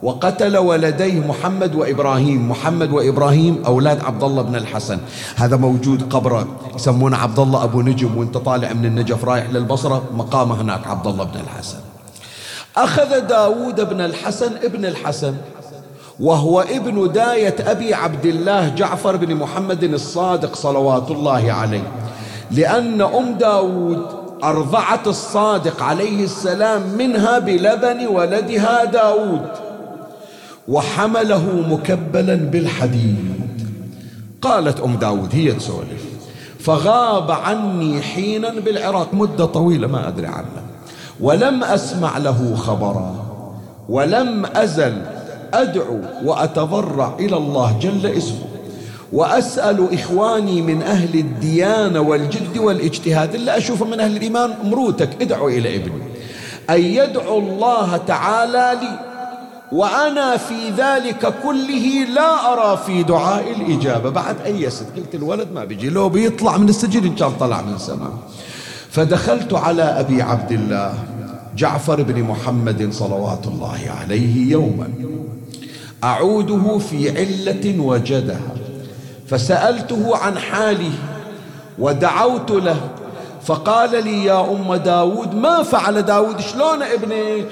وقتل ولديه محمد وإبراهيم. محمد وإبراهيم أولاد عبد الله بن الحسن. هذا موجود قبره يسمونه عبد الله أبو نجم وانت طالع من النجف رايح للبصرة مقامه هناك عبد الله بن الحسن. أخذ داود بن الحسن ابن الحسن وهو ابن داية أبي عبد الله جعفر بن محمد الصادق صلوات الله عليه. لأن أم داود أرضعت الصادق عليه السلام منها بلبن ولدها داود. وحمله مكبلا بالحديد. قالت أم داود هي تسولف. فغاب عني حينا بالعراق. مدة طويلة ما أدري عنه ولم أسمع له خبرا. ولم أزل أدعو وأتضرع إلى الله جل اسمه. وأسأل إخواني من أهل الديانة والجد والاجتهاد. اللي أشوفه من أهل الإيمان مروتك ادعوا إلى ابني. أن يدعو الله تعالى لي. وأنا في ذلك كله لا أرى في دعاء الإجابة. بعد أيست قلت الولد ما بيجي لو بيطلع من السجن إن كان طلع من السماء. فدخلت على أبي عبد الله جعفر بن محمد صلوات الله عليه يوما. أعوده في علة وجدها. فسألته عن حاله ودعوت له. فقال لي يا أم داود ما فعل داود؟ شلون ابنك؟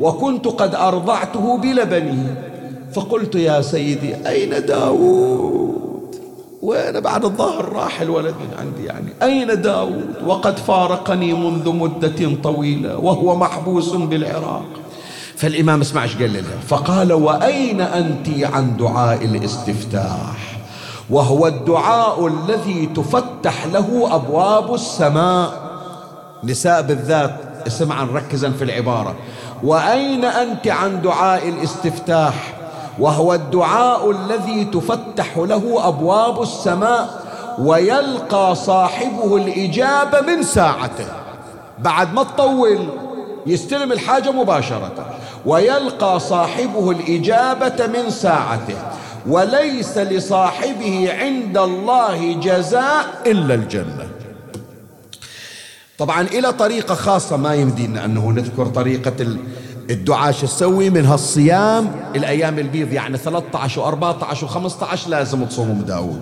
وكنت قد أرضعته بلبنه. فقلت يا سيدي أين داود؟ وين بعد الظهر راح الولد من عندي يعني. أين داود؟ وقد فارقني منذ مدة طويلة وهو محبوس بالعراق. فالإمام اسمع إيش قال له فقال وأين أنت عن دعاء الاستفتاح؟ وهو الدعاء الذي تفتح له أبواب السماء. نساء بالذات اسمعا ركزا في العبارة. وأين أنت عن دعاء الاستفتاح؟ وهو الدعاء الذي تفتح له أبواب السماء ويلقى صاحبه الإجابة من ساعته. بعد ما تطول يستلم الحاجة مباشرة. ويلقى صاحبه الإجابة من ساعته. وليس لصاحبه عند الله جزاء إلا الجنة. طبعا إلى طريقة خاصة ما يمدينا أنه نذكر طريقة الدعاء شو تسوي منها الصيام الأيام البيض يعني 13 و14 و15 لازم تصوم داود.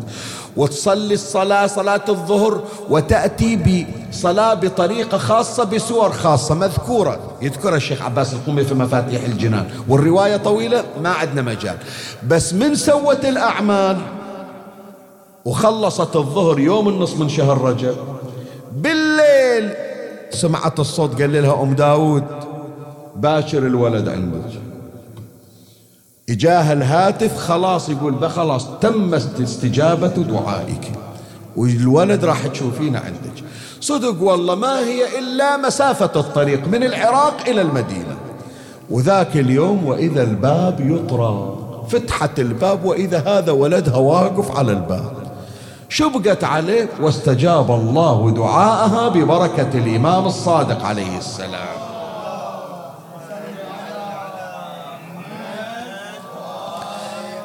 وتصلي الصلاة صلاة الظهر وتأتي بصلاة بطريقة خاصة بسور خاصة مذكورة. يذكرها الشيخ عباس القومي في مفاتيح الجنان. والرواية طويلة ما عندنا مجال. بس من سوت الأعمال وخلصت الظهر يوم النص من شهر رجب بالليل. سمعت الصوت قال لها أم داود باشر الولد عندك. إجاها الهاتف خلاص يقول خلاص تم استجابة دعائك. والولد راح تشوفينه عندك. صدق والله ما هي إلا مسافة الطريق من العراق إلى المدينة. وذاك اليوم وإذا الباب يطرق فتحت الباب وإذا هذا ولدها واقف على الباب. شبقت عليه واستجاب الله دعاءها ببركة الإمام الصادق عليه السلام.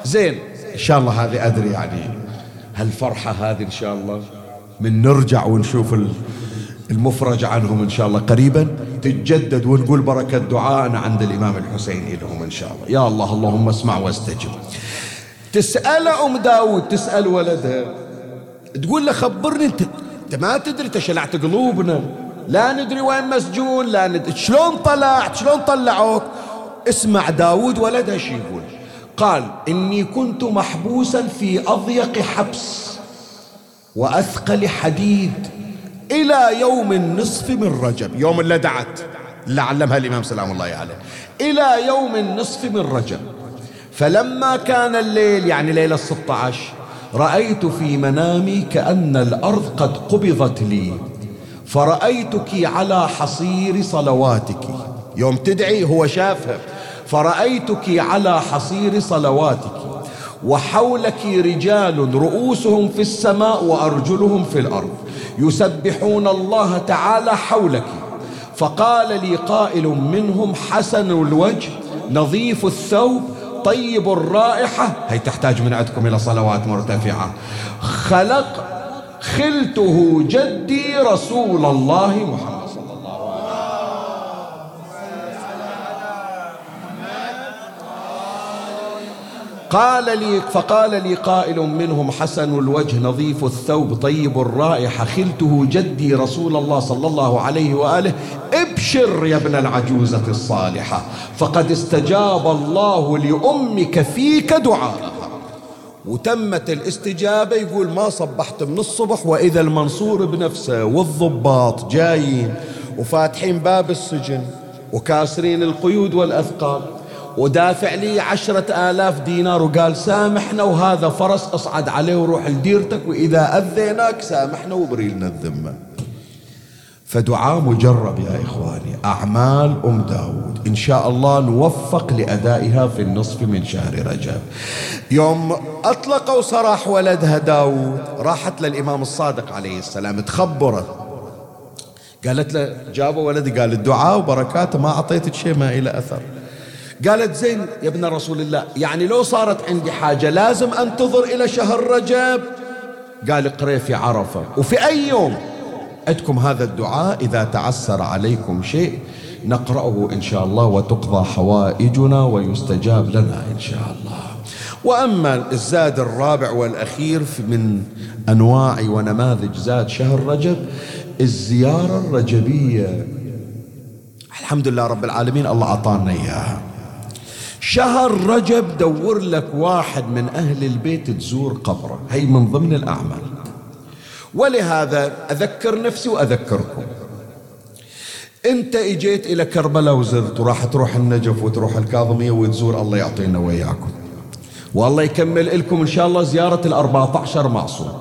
زين إن شاء الله هذه أدري يعني هالفرحة هذه إن شاء الله؟ من نرجع ونشوف المفرج عنهم إن شاء الله قريبا تتجدد ونقول بركة دعائنا عند الإمام الحسين لهم إن شاء الله. يا الله اللهم اسمع واستجب. تسأل أم داود تسأل ولدها. تقول له خبرني انت. انت ما تدري تشلعت قلوبنا. لا ندري وين مسجون لا ندري شلون طلعت شلون طلعوك. اسمع داود ولدها شي يقول؟ قال إني كنت محبوسا في أضيق حبس وأثقل حديد إلى يوم النصف من رجب. يوم اللي دعت. اللي علمها الإمام سلام الله عليه. إلى يوم النصف من رجب. فلما كان الليل يعني ليلة 16 رأيت في منامي كأن الأرض قد قبضت لي. فرأيتك على حصير صلواتك. يوم تدعي هو شافها. فرأيتك على حصير صلواتك. وحولك رجال رؤوسهم في السماء وأرجلهم في الأرض. يسبحون الله تعالى حولك. فقال لي قائل منهم حسن الوجه نظيف الثوب طيب الرائحة. هي تحتاج من عندكم إلى صلوات مرتفعة. خلق خلته جدي رسول الله محمد. قال لي فقال لي قائل منهم حسن الوجه نظيف الثوب طيب الرائحة خلته جدي رسول الله صلى الله عليه وآله ابشر يا ابن العجوزة الصالحة فقد استجاب الله لأمك فيك دعاءها. وتمت الاستجابة يقول ما صبحت من الصبح وإذا المنصور بنفسه والضباط جايين وفاتحين باب السجن وكاسرين القيود والأثقال. ودافع لي عشرة آلاف دينار وقال سامحنا وهذا فرس أصعد عليه وروح لديرتك وإذا أذيناك سامحنا وبري لنا الذمة. فدعاء مجرب يا إخواني أعمال أم داود. إن شاء الله نوفق لأدائها في النصف من شهر رجب. يوم أطلقوا سراح ولدها داود راحت للإمام الصادق عليه السلام تخبره قالت له جابوا ولدي قال الدعاء وبركاته ما أعطيتك شيء ما إلى أثر. قالت زين يا ابن رسول الله يعني لو صارت عندي حاجة لازم أنتظر إلى شهر رجب. قال اقرأ في عرفة. وفي أي يوم؟ عندكم هذا الدعاء إذا تعسر عليكم شيء نقرأه إن شاء الله وتقضى حوائجنا ويستجاب لنا إن شاء الله. وأما الزاد الرابع والأخير من أنواع ونماذج زاد شهر رجب الزيارة الرجبية. الحمد لله رب العالمين الله أعطانا إياها. شهر رجب دور لك واحد من أهل البيت تزور قبره. هي من ضمن الأعمال. ولهذا أذكر نفسي وأذكركم. أنت إجيت إلى كربلاء وزرت وراح تروح النجف وتروح الكاظمية وتزور الله يعطينا وياكم والله يكمل لكم إن شاء الله زيارة الأربعة عشر معصوم.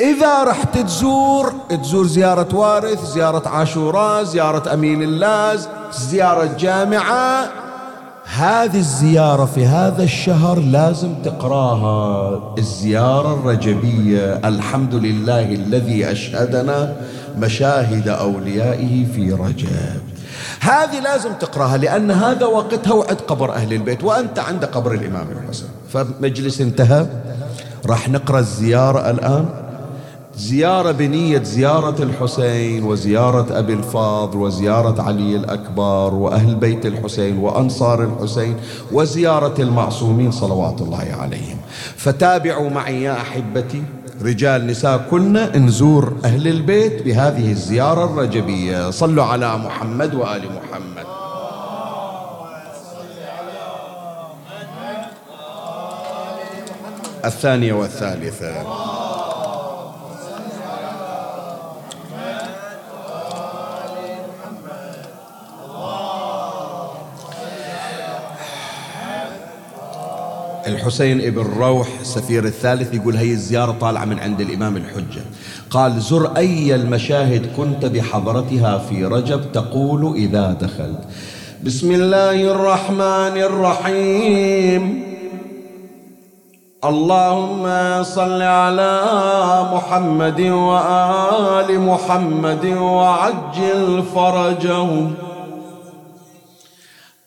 إذا رحت تزور تزور زيارة وارث زيارة عاشوراء زيارة أمين اللاز زيارة جامعة هذه الزيارة في هذا الشهر لازم تقراها. الزيارة الرجبية الحمد لله الذي أشهدنا مشاهد أوليائه في رجب. هذه لازم تقراها لأن هذا وقتها وعد قبر أهل البيت وأنت عند قبر الإمام الحسن فمجلس انتهى. راح نقرأ الزيارة الآن. زيارة بنية زيارة الحسين وزيارة أبي الفاضل وزيارة علي الأكبر وأهل بيت الحسين وأنصار الحسين وزيارة المعصومين صلوات الله عليهم. فتابعوا معي يا أحبتي رجال نساء كلنا نزور أهل البيت بهذه الزيارة الرجبية. صلوا على محمد وآل محمد. الثانية والثالثة. الحسين ابن روح السفير الثالث يقول هي الزيارة طالعة من عند الإمام الحجة. قال زر أي المشاهد كنت بحضرتها في رجب تقول إذا دخلت. بسم الله الرحمن الرحيم. اللهم صل على محمد وآل محمد وعجل فرجهم.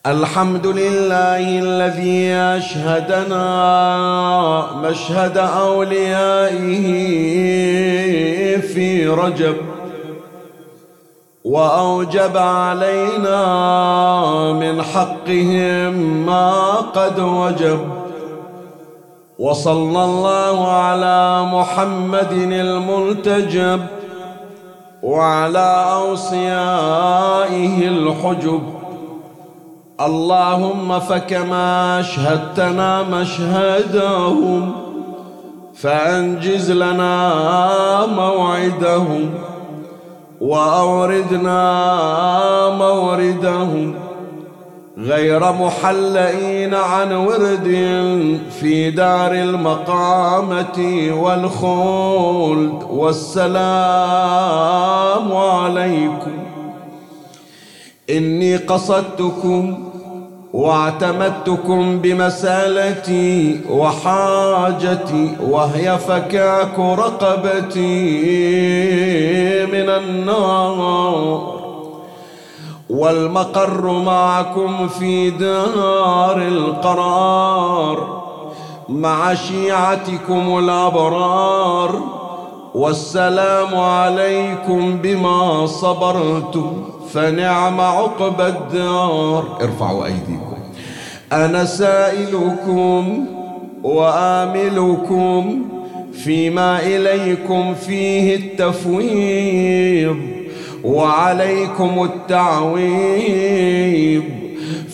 الحمد لله الذي أشهدنا مشهد أوليائه في رجب وأوجب علينا من حقهم ما قد وجب. وصلى الله على محمد الملتجب وعلى أوصيائه الحجب. اللهم فكما أشهدتنا مشهدهم فأنجز لنا موعدهم وأوردنا موردهم. غير محلئين عن ورد في دار المقامة والخلد والسلام عليكم. إني قصدتكم واعتمدتكم بمسالتي وحاجتي وهي فكاك رقبتي من النار. والمقر معكم في دار القرار مع شيعتكم الأبرار. والسلام عليكم بما صبرتم. فنعم عقب الدار. ارفعوا أيديكم. أنا سائلكم وآملكم فيما إليكم فيه التفويض وعليكم التعويض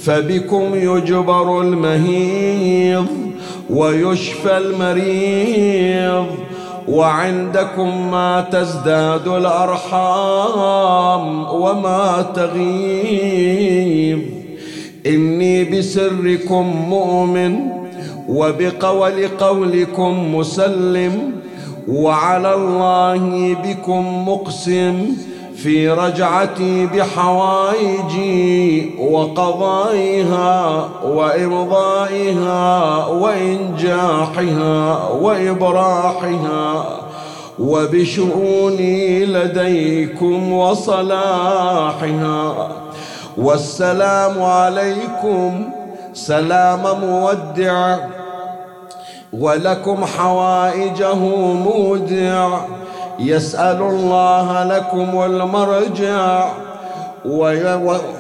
فبكم يجبر المهيض ويشفى المريض وعندكم ما تزداد الأرحام وما تغيب. إني بسركم مؤمن وبقول قولكم مسلم وعلى الله بكم مقسم في رجعتي بحوائجي وقضائها وإرضائها وإنجاحها وإبراحها وبشؤوني لديكم وصلاحها والسلام عليكم سلام مودع ولكم حوائجه مودع يسأل الله لكم المرجع.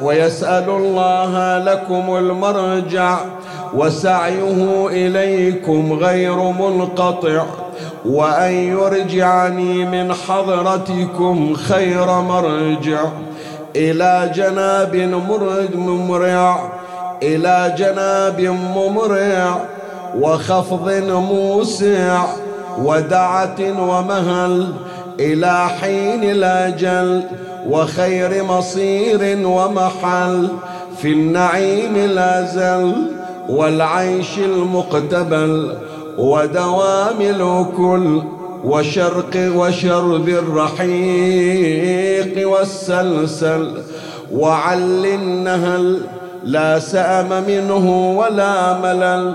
ويسأل الله لكم المرجع. وسعيه إليكم غير منقطع. وأن يرجعني من حضرتكم خير مرجع. إلى جناب ممرع إلى جناب ممرع. وخفض موسع. ودعة ومهل إلى حين الأجل وخير مصير ومحل في النعيم الأزل والعيش المقتبل ودوام الأكل وشرق وشرب الرحيق والسلسل وعل النهل لا سأم منه ولا ملل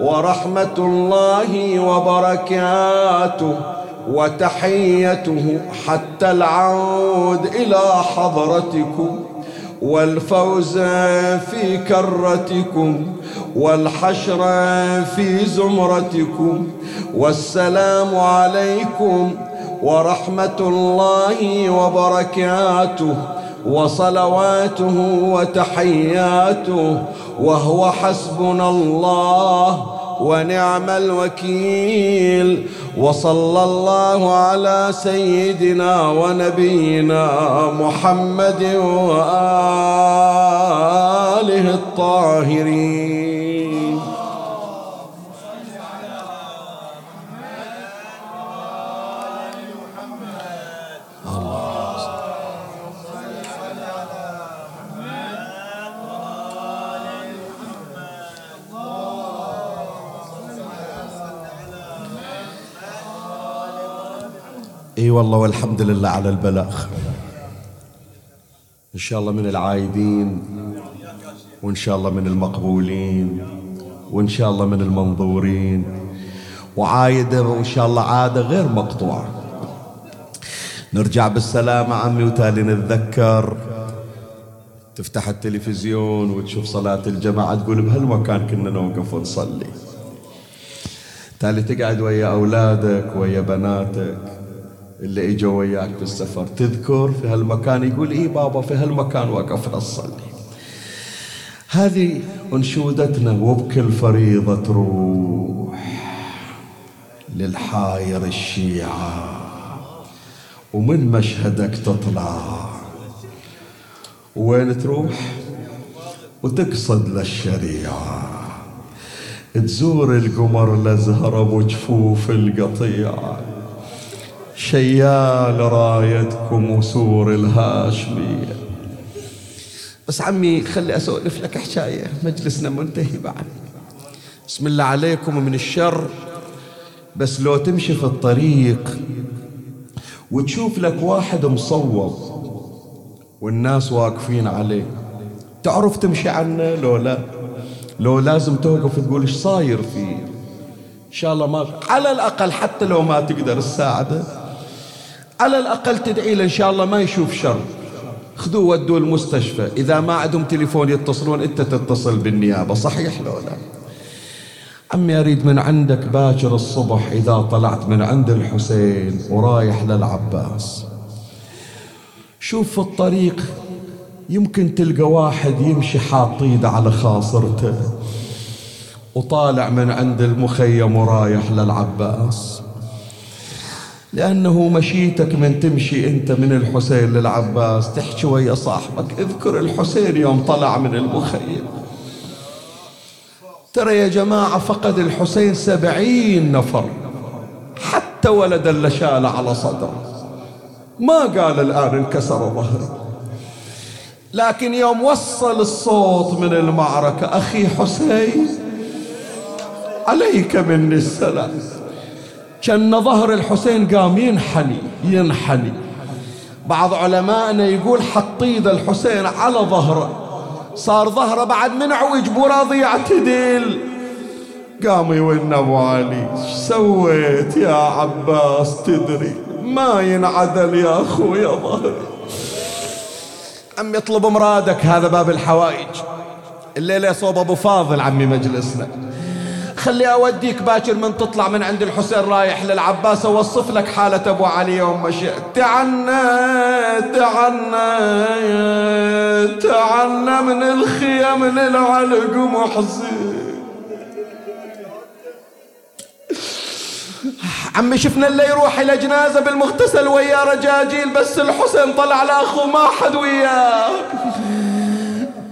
ورحمة الله وبركاته وتحيته حتى العود إلى حضرتكم والفوز في كرتكم والحشر في زمرتكم والسلام عليكم ورحمة الله وبركاته وصلواته وتحياته وهو حسبنا الله ونعم الوكيل. وصلى الله على سيدنا ونبينا محمد وآله الطاهرين. والله والحمد لله على البلاغ. إن شاء الله من العايدين وإن شاء الله من المقبولين وإن شاء الله من المنظورين. وعايده وإن شاء الله عادة غير مقطوعة. نرجع بالسلامه عمي وتالي نتذكر. تفتح التلفزيون وتشوف صلاة الجماعة تقول بهالمكان كنا نوقف ونصلي. تالي تقعد ويا أولادك ويا بناتك. اللي إجوا وياك بالسفر تذكر في هالمكان يقول إي بابا في هالمكان وقفنا نصلي هذه أنشودتنا وبكل فريضة تروح للحاير الشيعة. ومن مشهدك تطلع. وين تروح؟ وتقصد للشريعة. تزور القمر الأزهر أبو جفوف القطيع شيال رايتكم وسور الهاشميه بس عمي خلي أسولف لك حكاية مجلسنا منتهي بعد. بسم الله عليكم من الشر. بس لو تمشي في الطريق وتشوف لك واحد مصوب والناس واقفين عليه تعرف تمشي عنه لو لا؟ لو لازم توقف تقول إيش صاير فيه؟ إن شاء الله ما على الأقل حتى لو ما تقدر تساعده. على الأقل تدعي له إن شاء الله ما يشوف شر. خذوه ودوه المستشفى. إذا ما عندهم تليفون يتصلون أنت تتصل بالنيابة. صحيح لو لا؟ عمي أريد من عندك باكر الصبح إذا طلعت من عند الحسين ورايح للعباس. شوف في الطريق يمكن تلقى واحد يمشي حاط إيده على خاصرته وطالع من عند المخيم ورايح للعباس. لأنه مشيتك من تمشي أنت من الحسين للعباس تحكي ويا صاحبك اذكر الحسين يوم طلع من المخيم. ترى يا جماعة فقد الحسين سبعين نفر حتى ولد اللي شال على صدره. ما قال الآن انكسر ظهري لكن يوم وصل الصوت من المعركة أخي حسين عليك مني السلام. كان ظهر الحسين قام ينحني ينحني. بعض علمائنا يقول حط ايد الحسين على ظهره. صار ظهره بعد منعوج بو راضي يعتدل قام يون ابو علي سويت يا عباس؟ تدري ما ينعدل يا اخويا ظهري. عم يطلب مرادك هذا باب الحوائج. الليلة صوب أبو فاضل عمي مجلسنا. خلي أوديك باكر من تطلع من عند الحسين رايح للعباس أوصف لك حالة أبو علي يوم مشي تعنا تعنا تعنا من الخيم للعلق محزن. عمي شفنا اللي يروح إلى جنازة بالمغتسل ويا رجاجيل بس الحسين طلع لاخوه ما حد وياه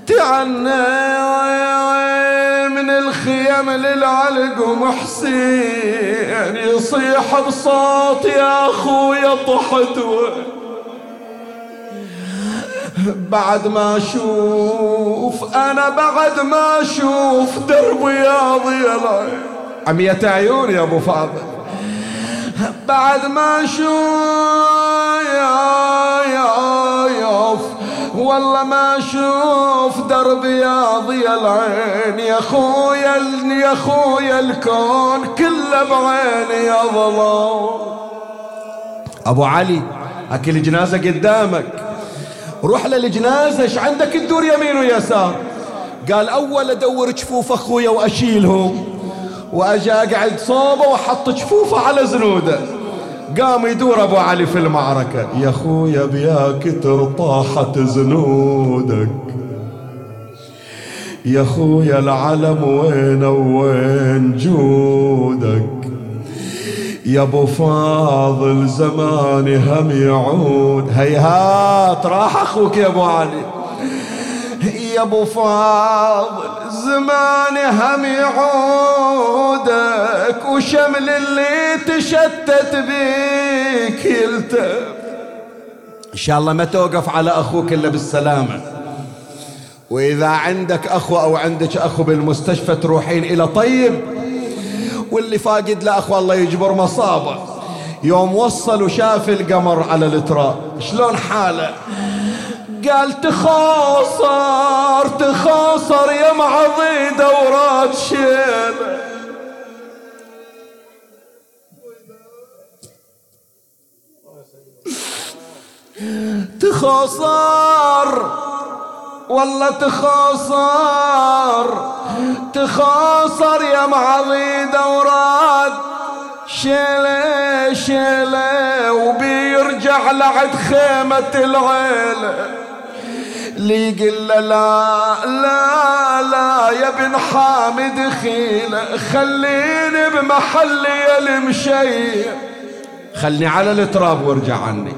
تعنا من الخيم للعلق ومحسين يصيح بصوت يا اخويا طحت بعد ما أشوف أنا بعد ما أشوف درب يا ضيلا عمية عيون يا أبو فاضل. بعد ما شوف والله ما أشوف درب يا ضي العين. يا خويا يا خويا الكون كله بعيني يا ظلام. أبو علي أكل جنازة قدامك. روح للجنازة إيش عندك تدور يمين ويسار؟ قال أول أدور جفوف أخويا وأشيلهم واجا أقعد صوبة وحط جفوفه على زنوده. قام يدور أبو علي في المعركة. يا خويا بيا كتر طاحت زنودك. يا خويا العلم وين وين جودك. يا أبو فاضل زماني هم يعود. هيهات راح أخوك يا أبو علي. يا أبو فاضل زمان هم يعودك وشمل اللي تشتت بيك يلتف. إن شاء الله ما توقف على أخوك إلا بالسلامة. وإذا عندك أخو أو عندك أخو بالمستشفى تروحين إلى طيب واللي فاقد له أخو الله يجبر مصابة. يوم وصل وشاف القمر على التراب شلون حاله؟ قال تخاصر تخاصر يا معضي دورات شيله تخاصر والله تخاصر. تخاصر يا معضي دورات شيله شيله وبيرجع لعد خيمة العيلة لي قل لا لا لا يا ابن حامد خيله خليني بمحلي المشي خلني على التراب وارجع عني.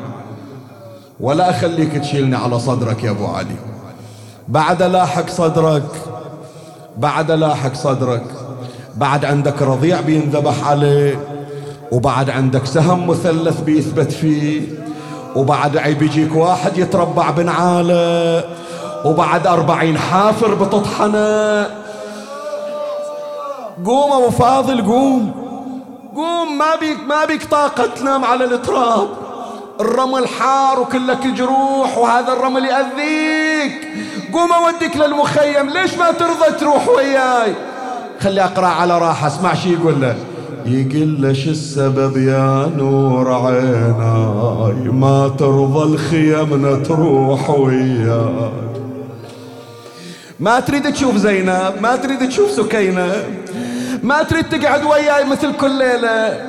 ولا أخليك تشيلني على صدرك يا أبو علي. بعد لاحق صدرك بعد لاحق صدرك بعد عندك رضيع بينذبح عليه وبعد عندك سهم مثلث بيثبت فيه. وبعد بيجيك واحد يتربع بنعاله وبعد أربعين حافر بتطحنة. قوم أبو فاضل قوم قوم ما بيك ما بيك طاقة تنام على التراب. الرمل حار وكلك جروح وهذا الرمل يأذيك. قوم أوديك للمخيم ليش ما ترضى تروح وياي؟ خلي أقرأ على راحة اسمع شي يقول له. يقول له شو السبب يا نور عيناي؟ ما ترضى لخيمنا تروح وياي. ما تريد تشوف زينب ما تريد تشوف سكينة ما تريد تقعد وياي مثل كل ليلة.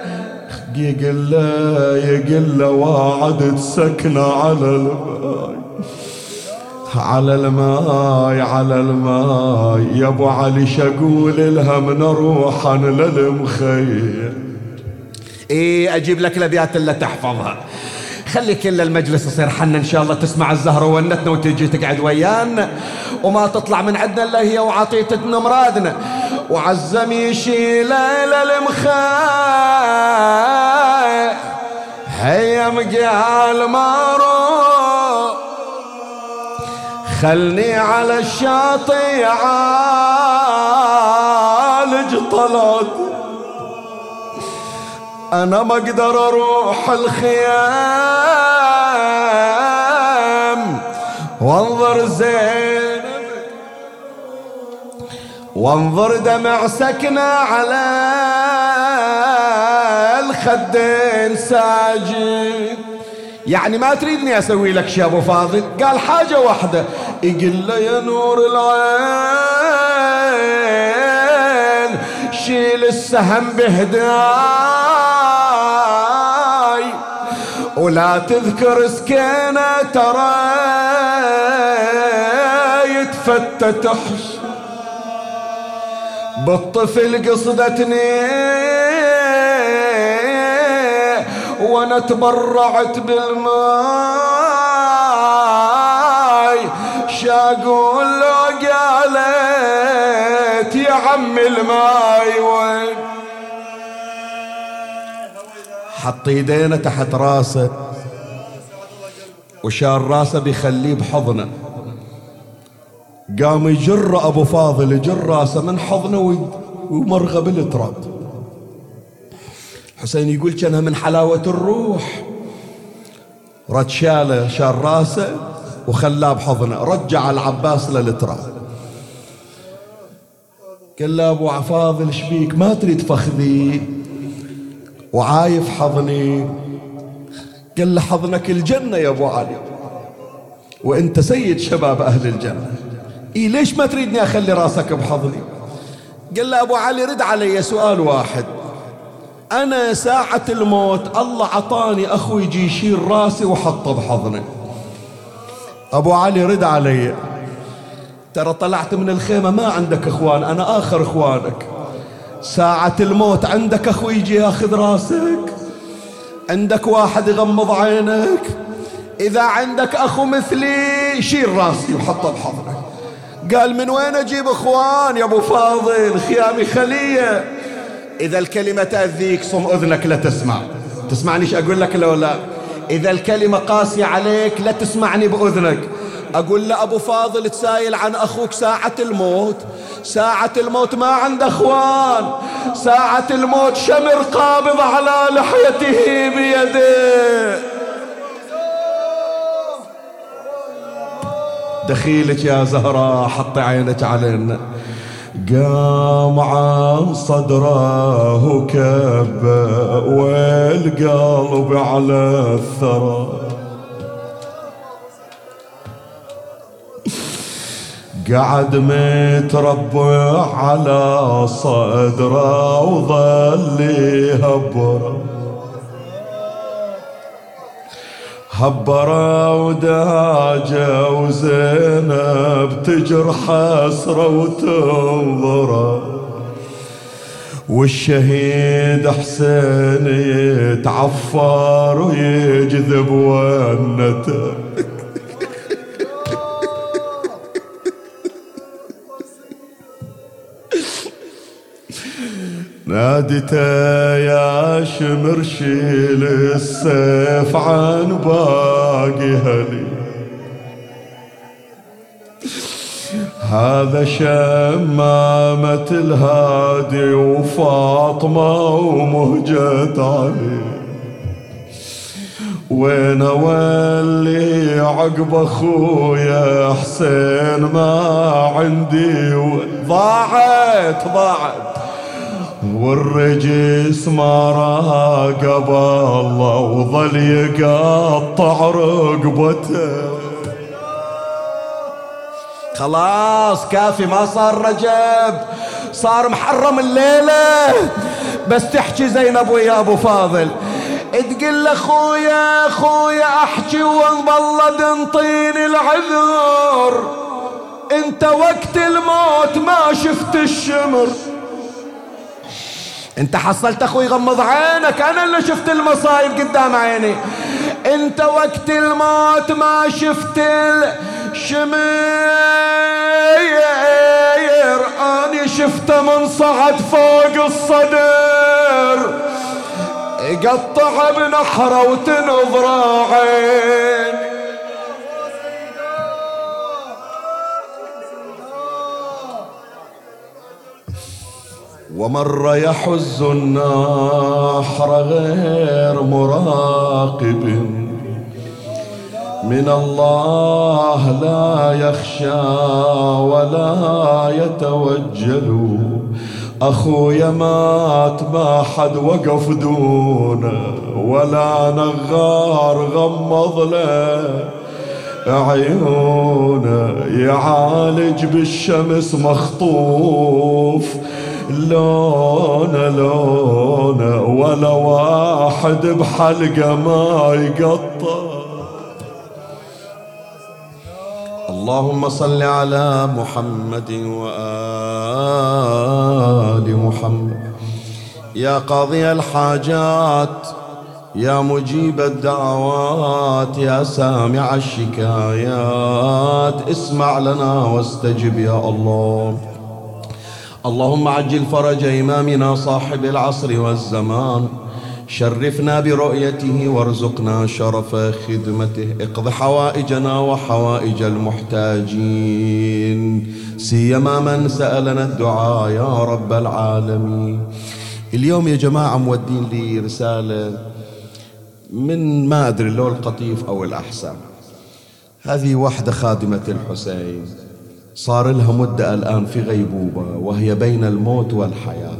يقول له يقول له واعد سكينة على الماي على الماي على الماي. يا أبو علي شقول لها من روحا للمخيم. إيه أجيب لك الابيات اللي تحفظها. خلي كل المجلس يصير حنا إن شاء الله. تسمع الزهرة ونتنا وتجي تقعد ويانا. وما تطلع من عندنا إلا هي وعطيتنا مرادنا وعزم يشيل إلى المخاي. هيا مقال مارو خلني على الشاطئ عالج طلعت أنا ما أقدر أروح الخيام. وانظر زينب وانظر دمع سكنة على الخدين ساجد. يعني ما تريدني أسوي لك شيء أبو فاضل. قال حاجة واحدة. يقول له يا نور العين شيل السهم بهداي ولا تذكر سكينة ترى يتفتت بالطفل قصدتني. وأنا تبرعت بالماي شاقول له قالت يا عم الماي وين؟ حط ايدينا تحت راسه. وشال راسه بيخليه بحضنه. قام يجر أبو فاضل يجر راسه من حضنه ومرغه بالتراب حسين يقول كانها من حلاوة الروح. رد شاله شال راسه وخلاه بحضنه. رجع العباس للتراب. قال له أبو فاضل شبيك ما تريد فخذي. وعايف حضني. قال له حضنك الجنة يا أبو علي. وأنت سيد شباب أهل الجنة. إيه ليش ما تريدني أخلي راسك بحضني؟ قال له أبو علي رد علي سؤال واحد. أنا ساعة الموت الله عطاني أخوي يجي يشيل راسي وحطه بحضنه أبو علي رد علي. ترى طلعت من الخيمة ما عندك إخوان أنا آخر إخوانك. ساعة الموت عندك أخوي يجي ياخذ راسك. عندك واحد يغمض عينك. إذا عندك أخو مثلي شيل راسي وحطه بحضنك. قال من وين أجيب إخوان يا أبو فاضل؟ خيامي خلية. إذا الكلمة تأذيك صم أذنك لا تسمع. تسمعني إيش أقول لك لو لا؟ إذا الكلمة قاسية عليك لا تسمعني بأذنك. أقول له أبو فاضل تسايل عن أخوك ساعة الموت. ساعة الموت ما عند أخوان. ساعة الموت شمر قابض على لحيته بيده. دخيلك يا زهراء حط عينك علينا. قام عن صدره كب والقلب على الثرى. قعد متربع على صدره وظل يهبره هبرا وداجة وزينب تجر حسرة وتنظره والشهيد حسين يتعفر ويجذب ونته. نادته يا شمر شيل السيف عن باقي هلي. هذا شمامة الهادي وفاطمة ومهجة علي. وين أولي عقب أخويا حسين؟ ما عندي ضاعت ضاعت. والرجس ما راقب الله وظل يقطع رقبته. خلاص كافي ما صار رجب. صار محرم الليلة. بس تحكي زينب ويا أبو فاضل. تقول لاخويا أخويا أحكي والله انطيني العذر. أنت وقت الموت ما شفت الشمر. انت حصلت أخوي غمض عينك. أنا اللي شفت المصايب قدام عيني. انت وقت الموت ما شفت الشمير. اني شفته من صعد فوق الصدر. يقطع بنحره وتنظر عيني ومر يحز النحر غير مراقب. من الله لا يخشى ولا يتوجل. أخويا مات ما حد وقف دونه ولا نغار غمض له عيونه يعالج بالشمس مخطوف. لونه لونه ولا واحد بحلقة ما يقطع. اللهم صل على محمد وآل محمد. يا قاضي الحاجات يا مجيب الدعوات يا سامع الشكايات اسمع لنا واستجب يا الله. اللهم عجل فرج إمامنا صاحب العصر والزمان. شرفنا برؤيته وارزقنا شرف خدمته. اقض حوائجنا وحوائج المحتاجين. سيما من سألنا الدعاء يا رب العالمين. اليوم يا جماعة مودين لي رسالة من ما أدري لو القطيف أو الأحسن. هذه وحدة خادمة الحسين. صار لها مدة الآن في غيبوبة وهي بين الموت والحياة.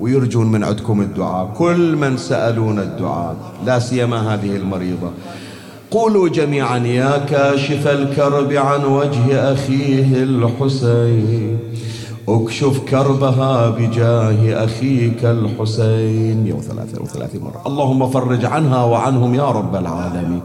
ويرجون من عندكم الدعاء كل من سألون الدعاء لا سيما هذه المريضة. قولوا جميعا يا كاشف الكرب عن وجه أخيه الحسين. اكشف كربها بجاه أخيك الحسين. يوم ثلاثة وثلاثين مرة. اللهم فرج عنها وعنهم يا رب العالمين.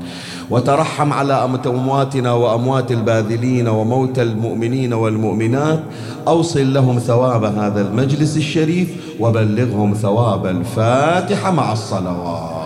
وترحم على أمواتنا وأموات الباذلين وموتى المؤمنين والمؤمنات. أوصل لهم ثواب هذا المجلس الشريف وبلغهم ثواب الفاتحة مع الصلوات.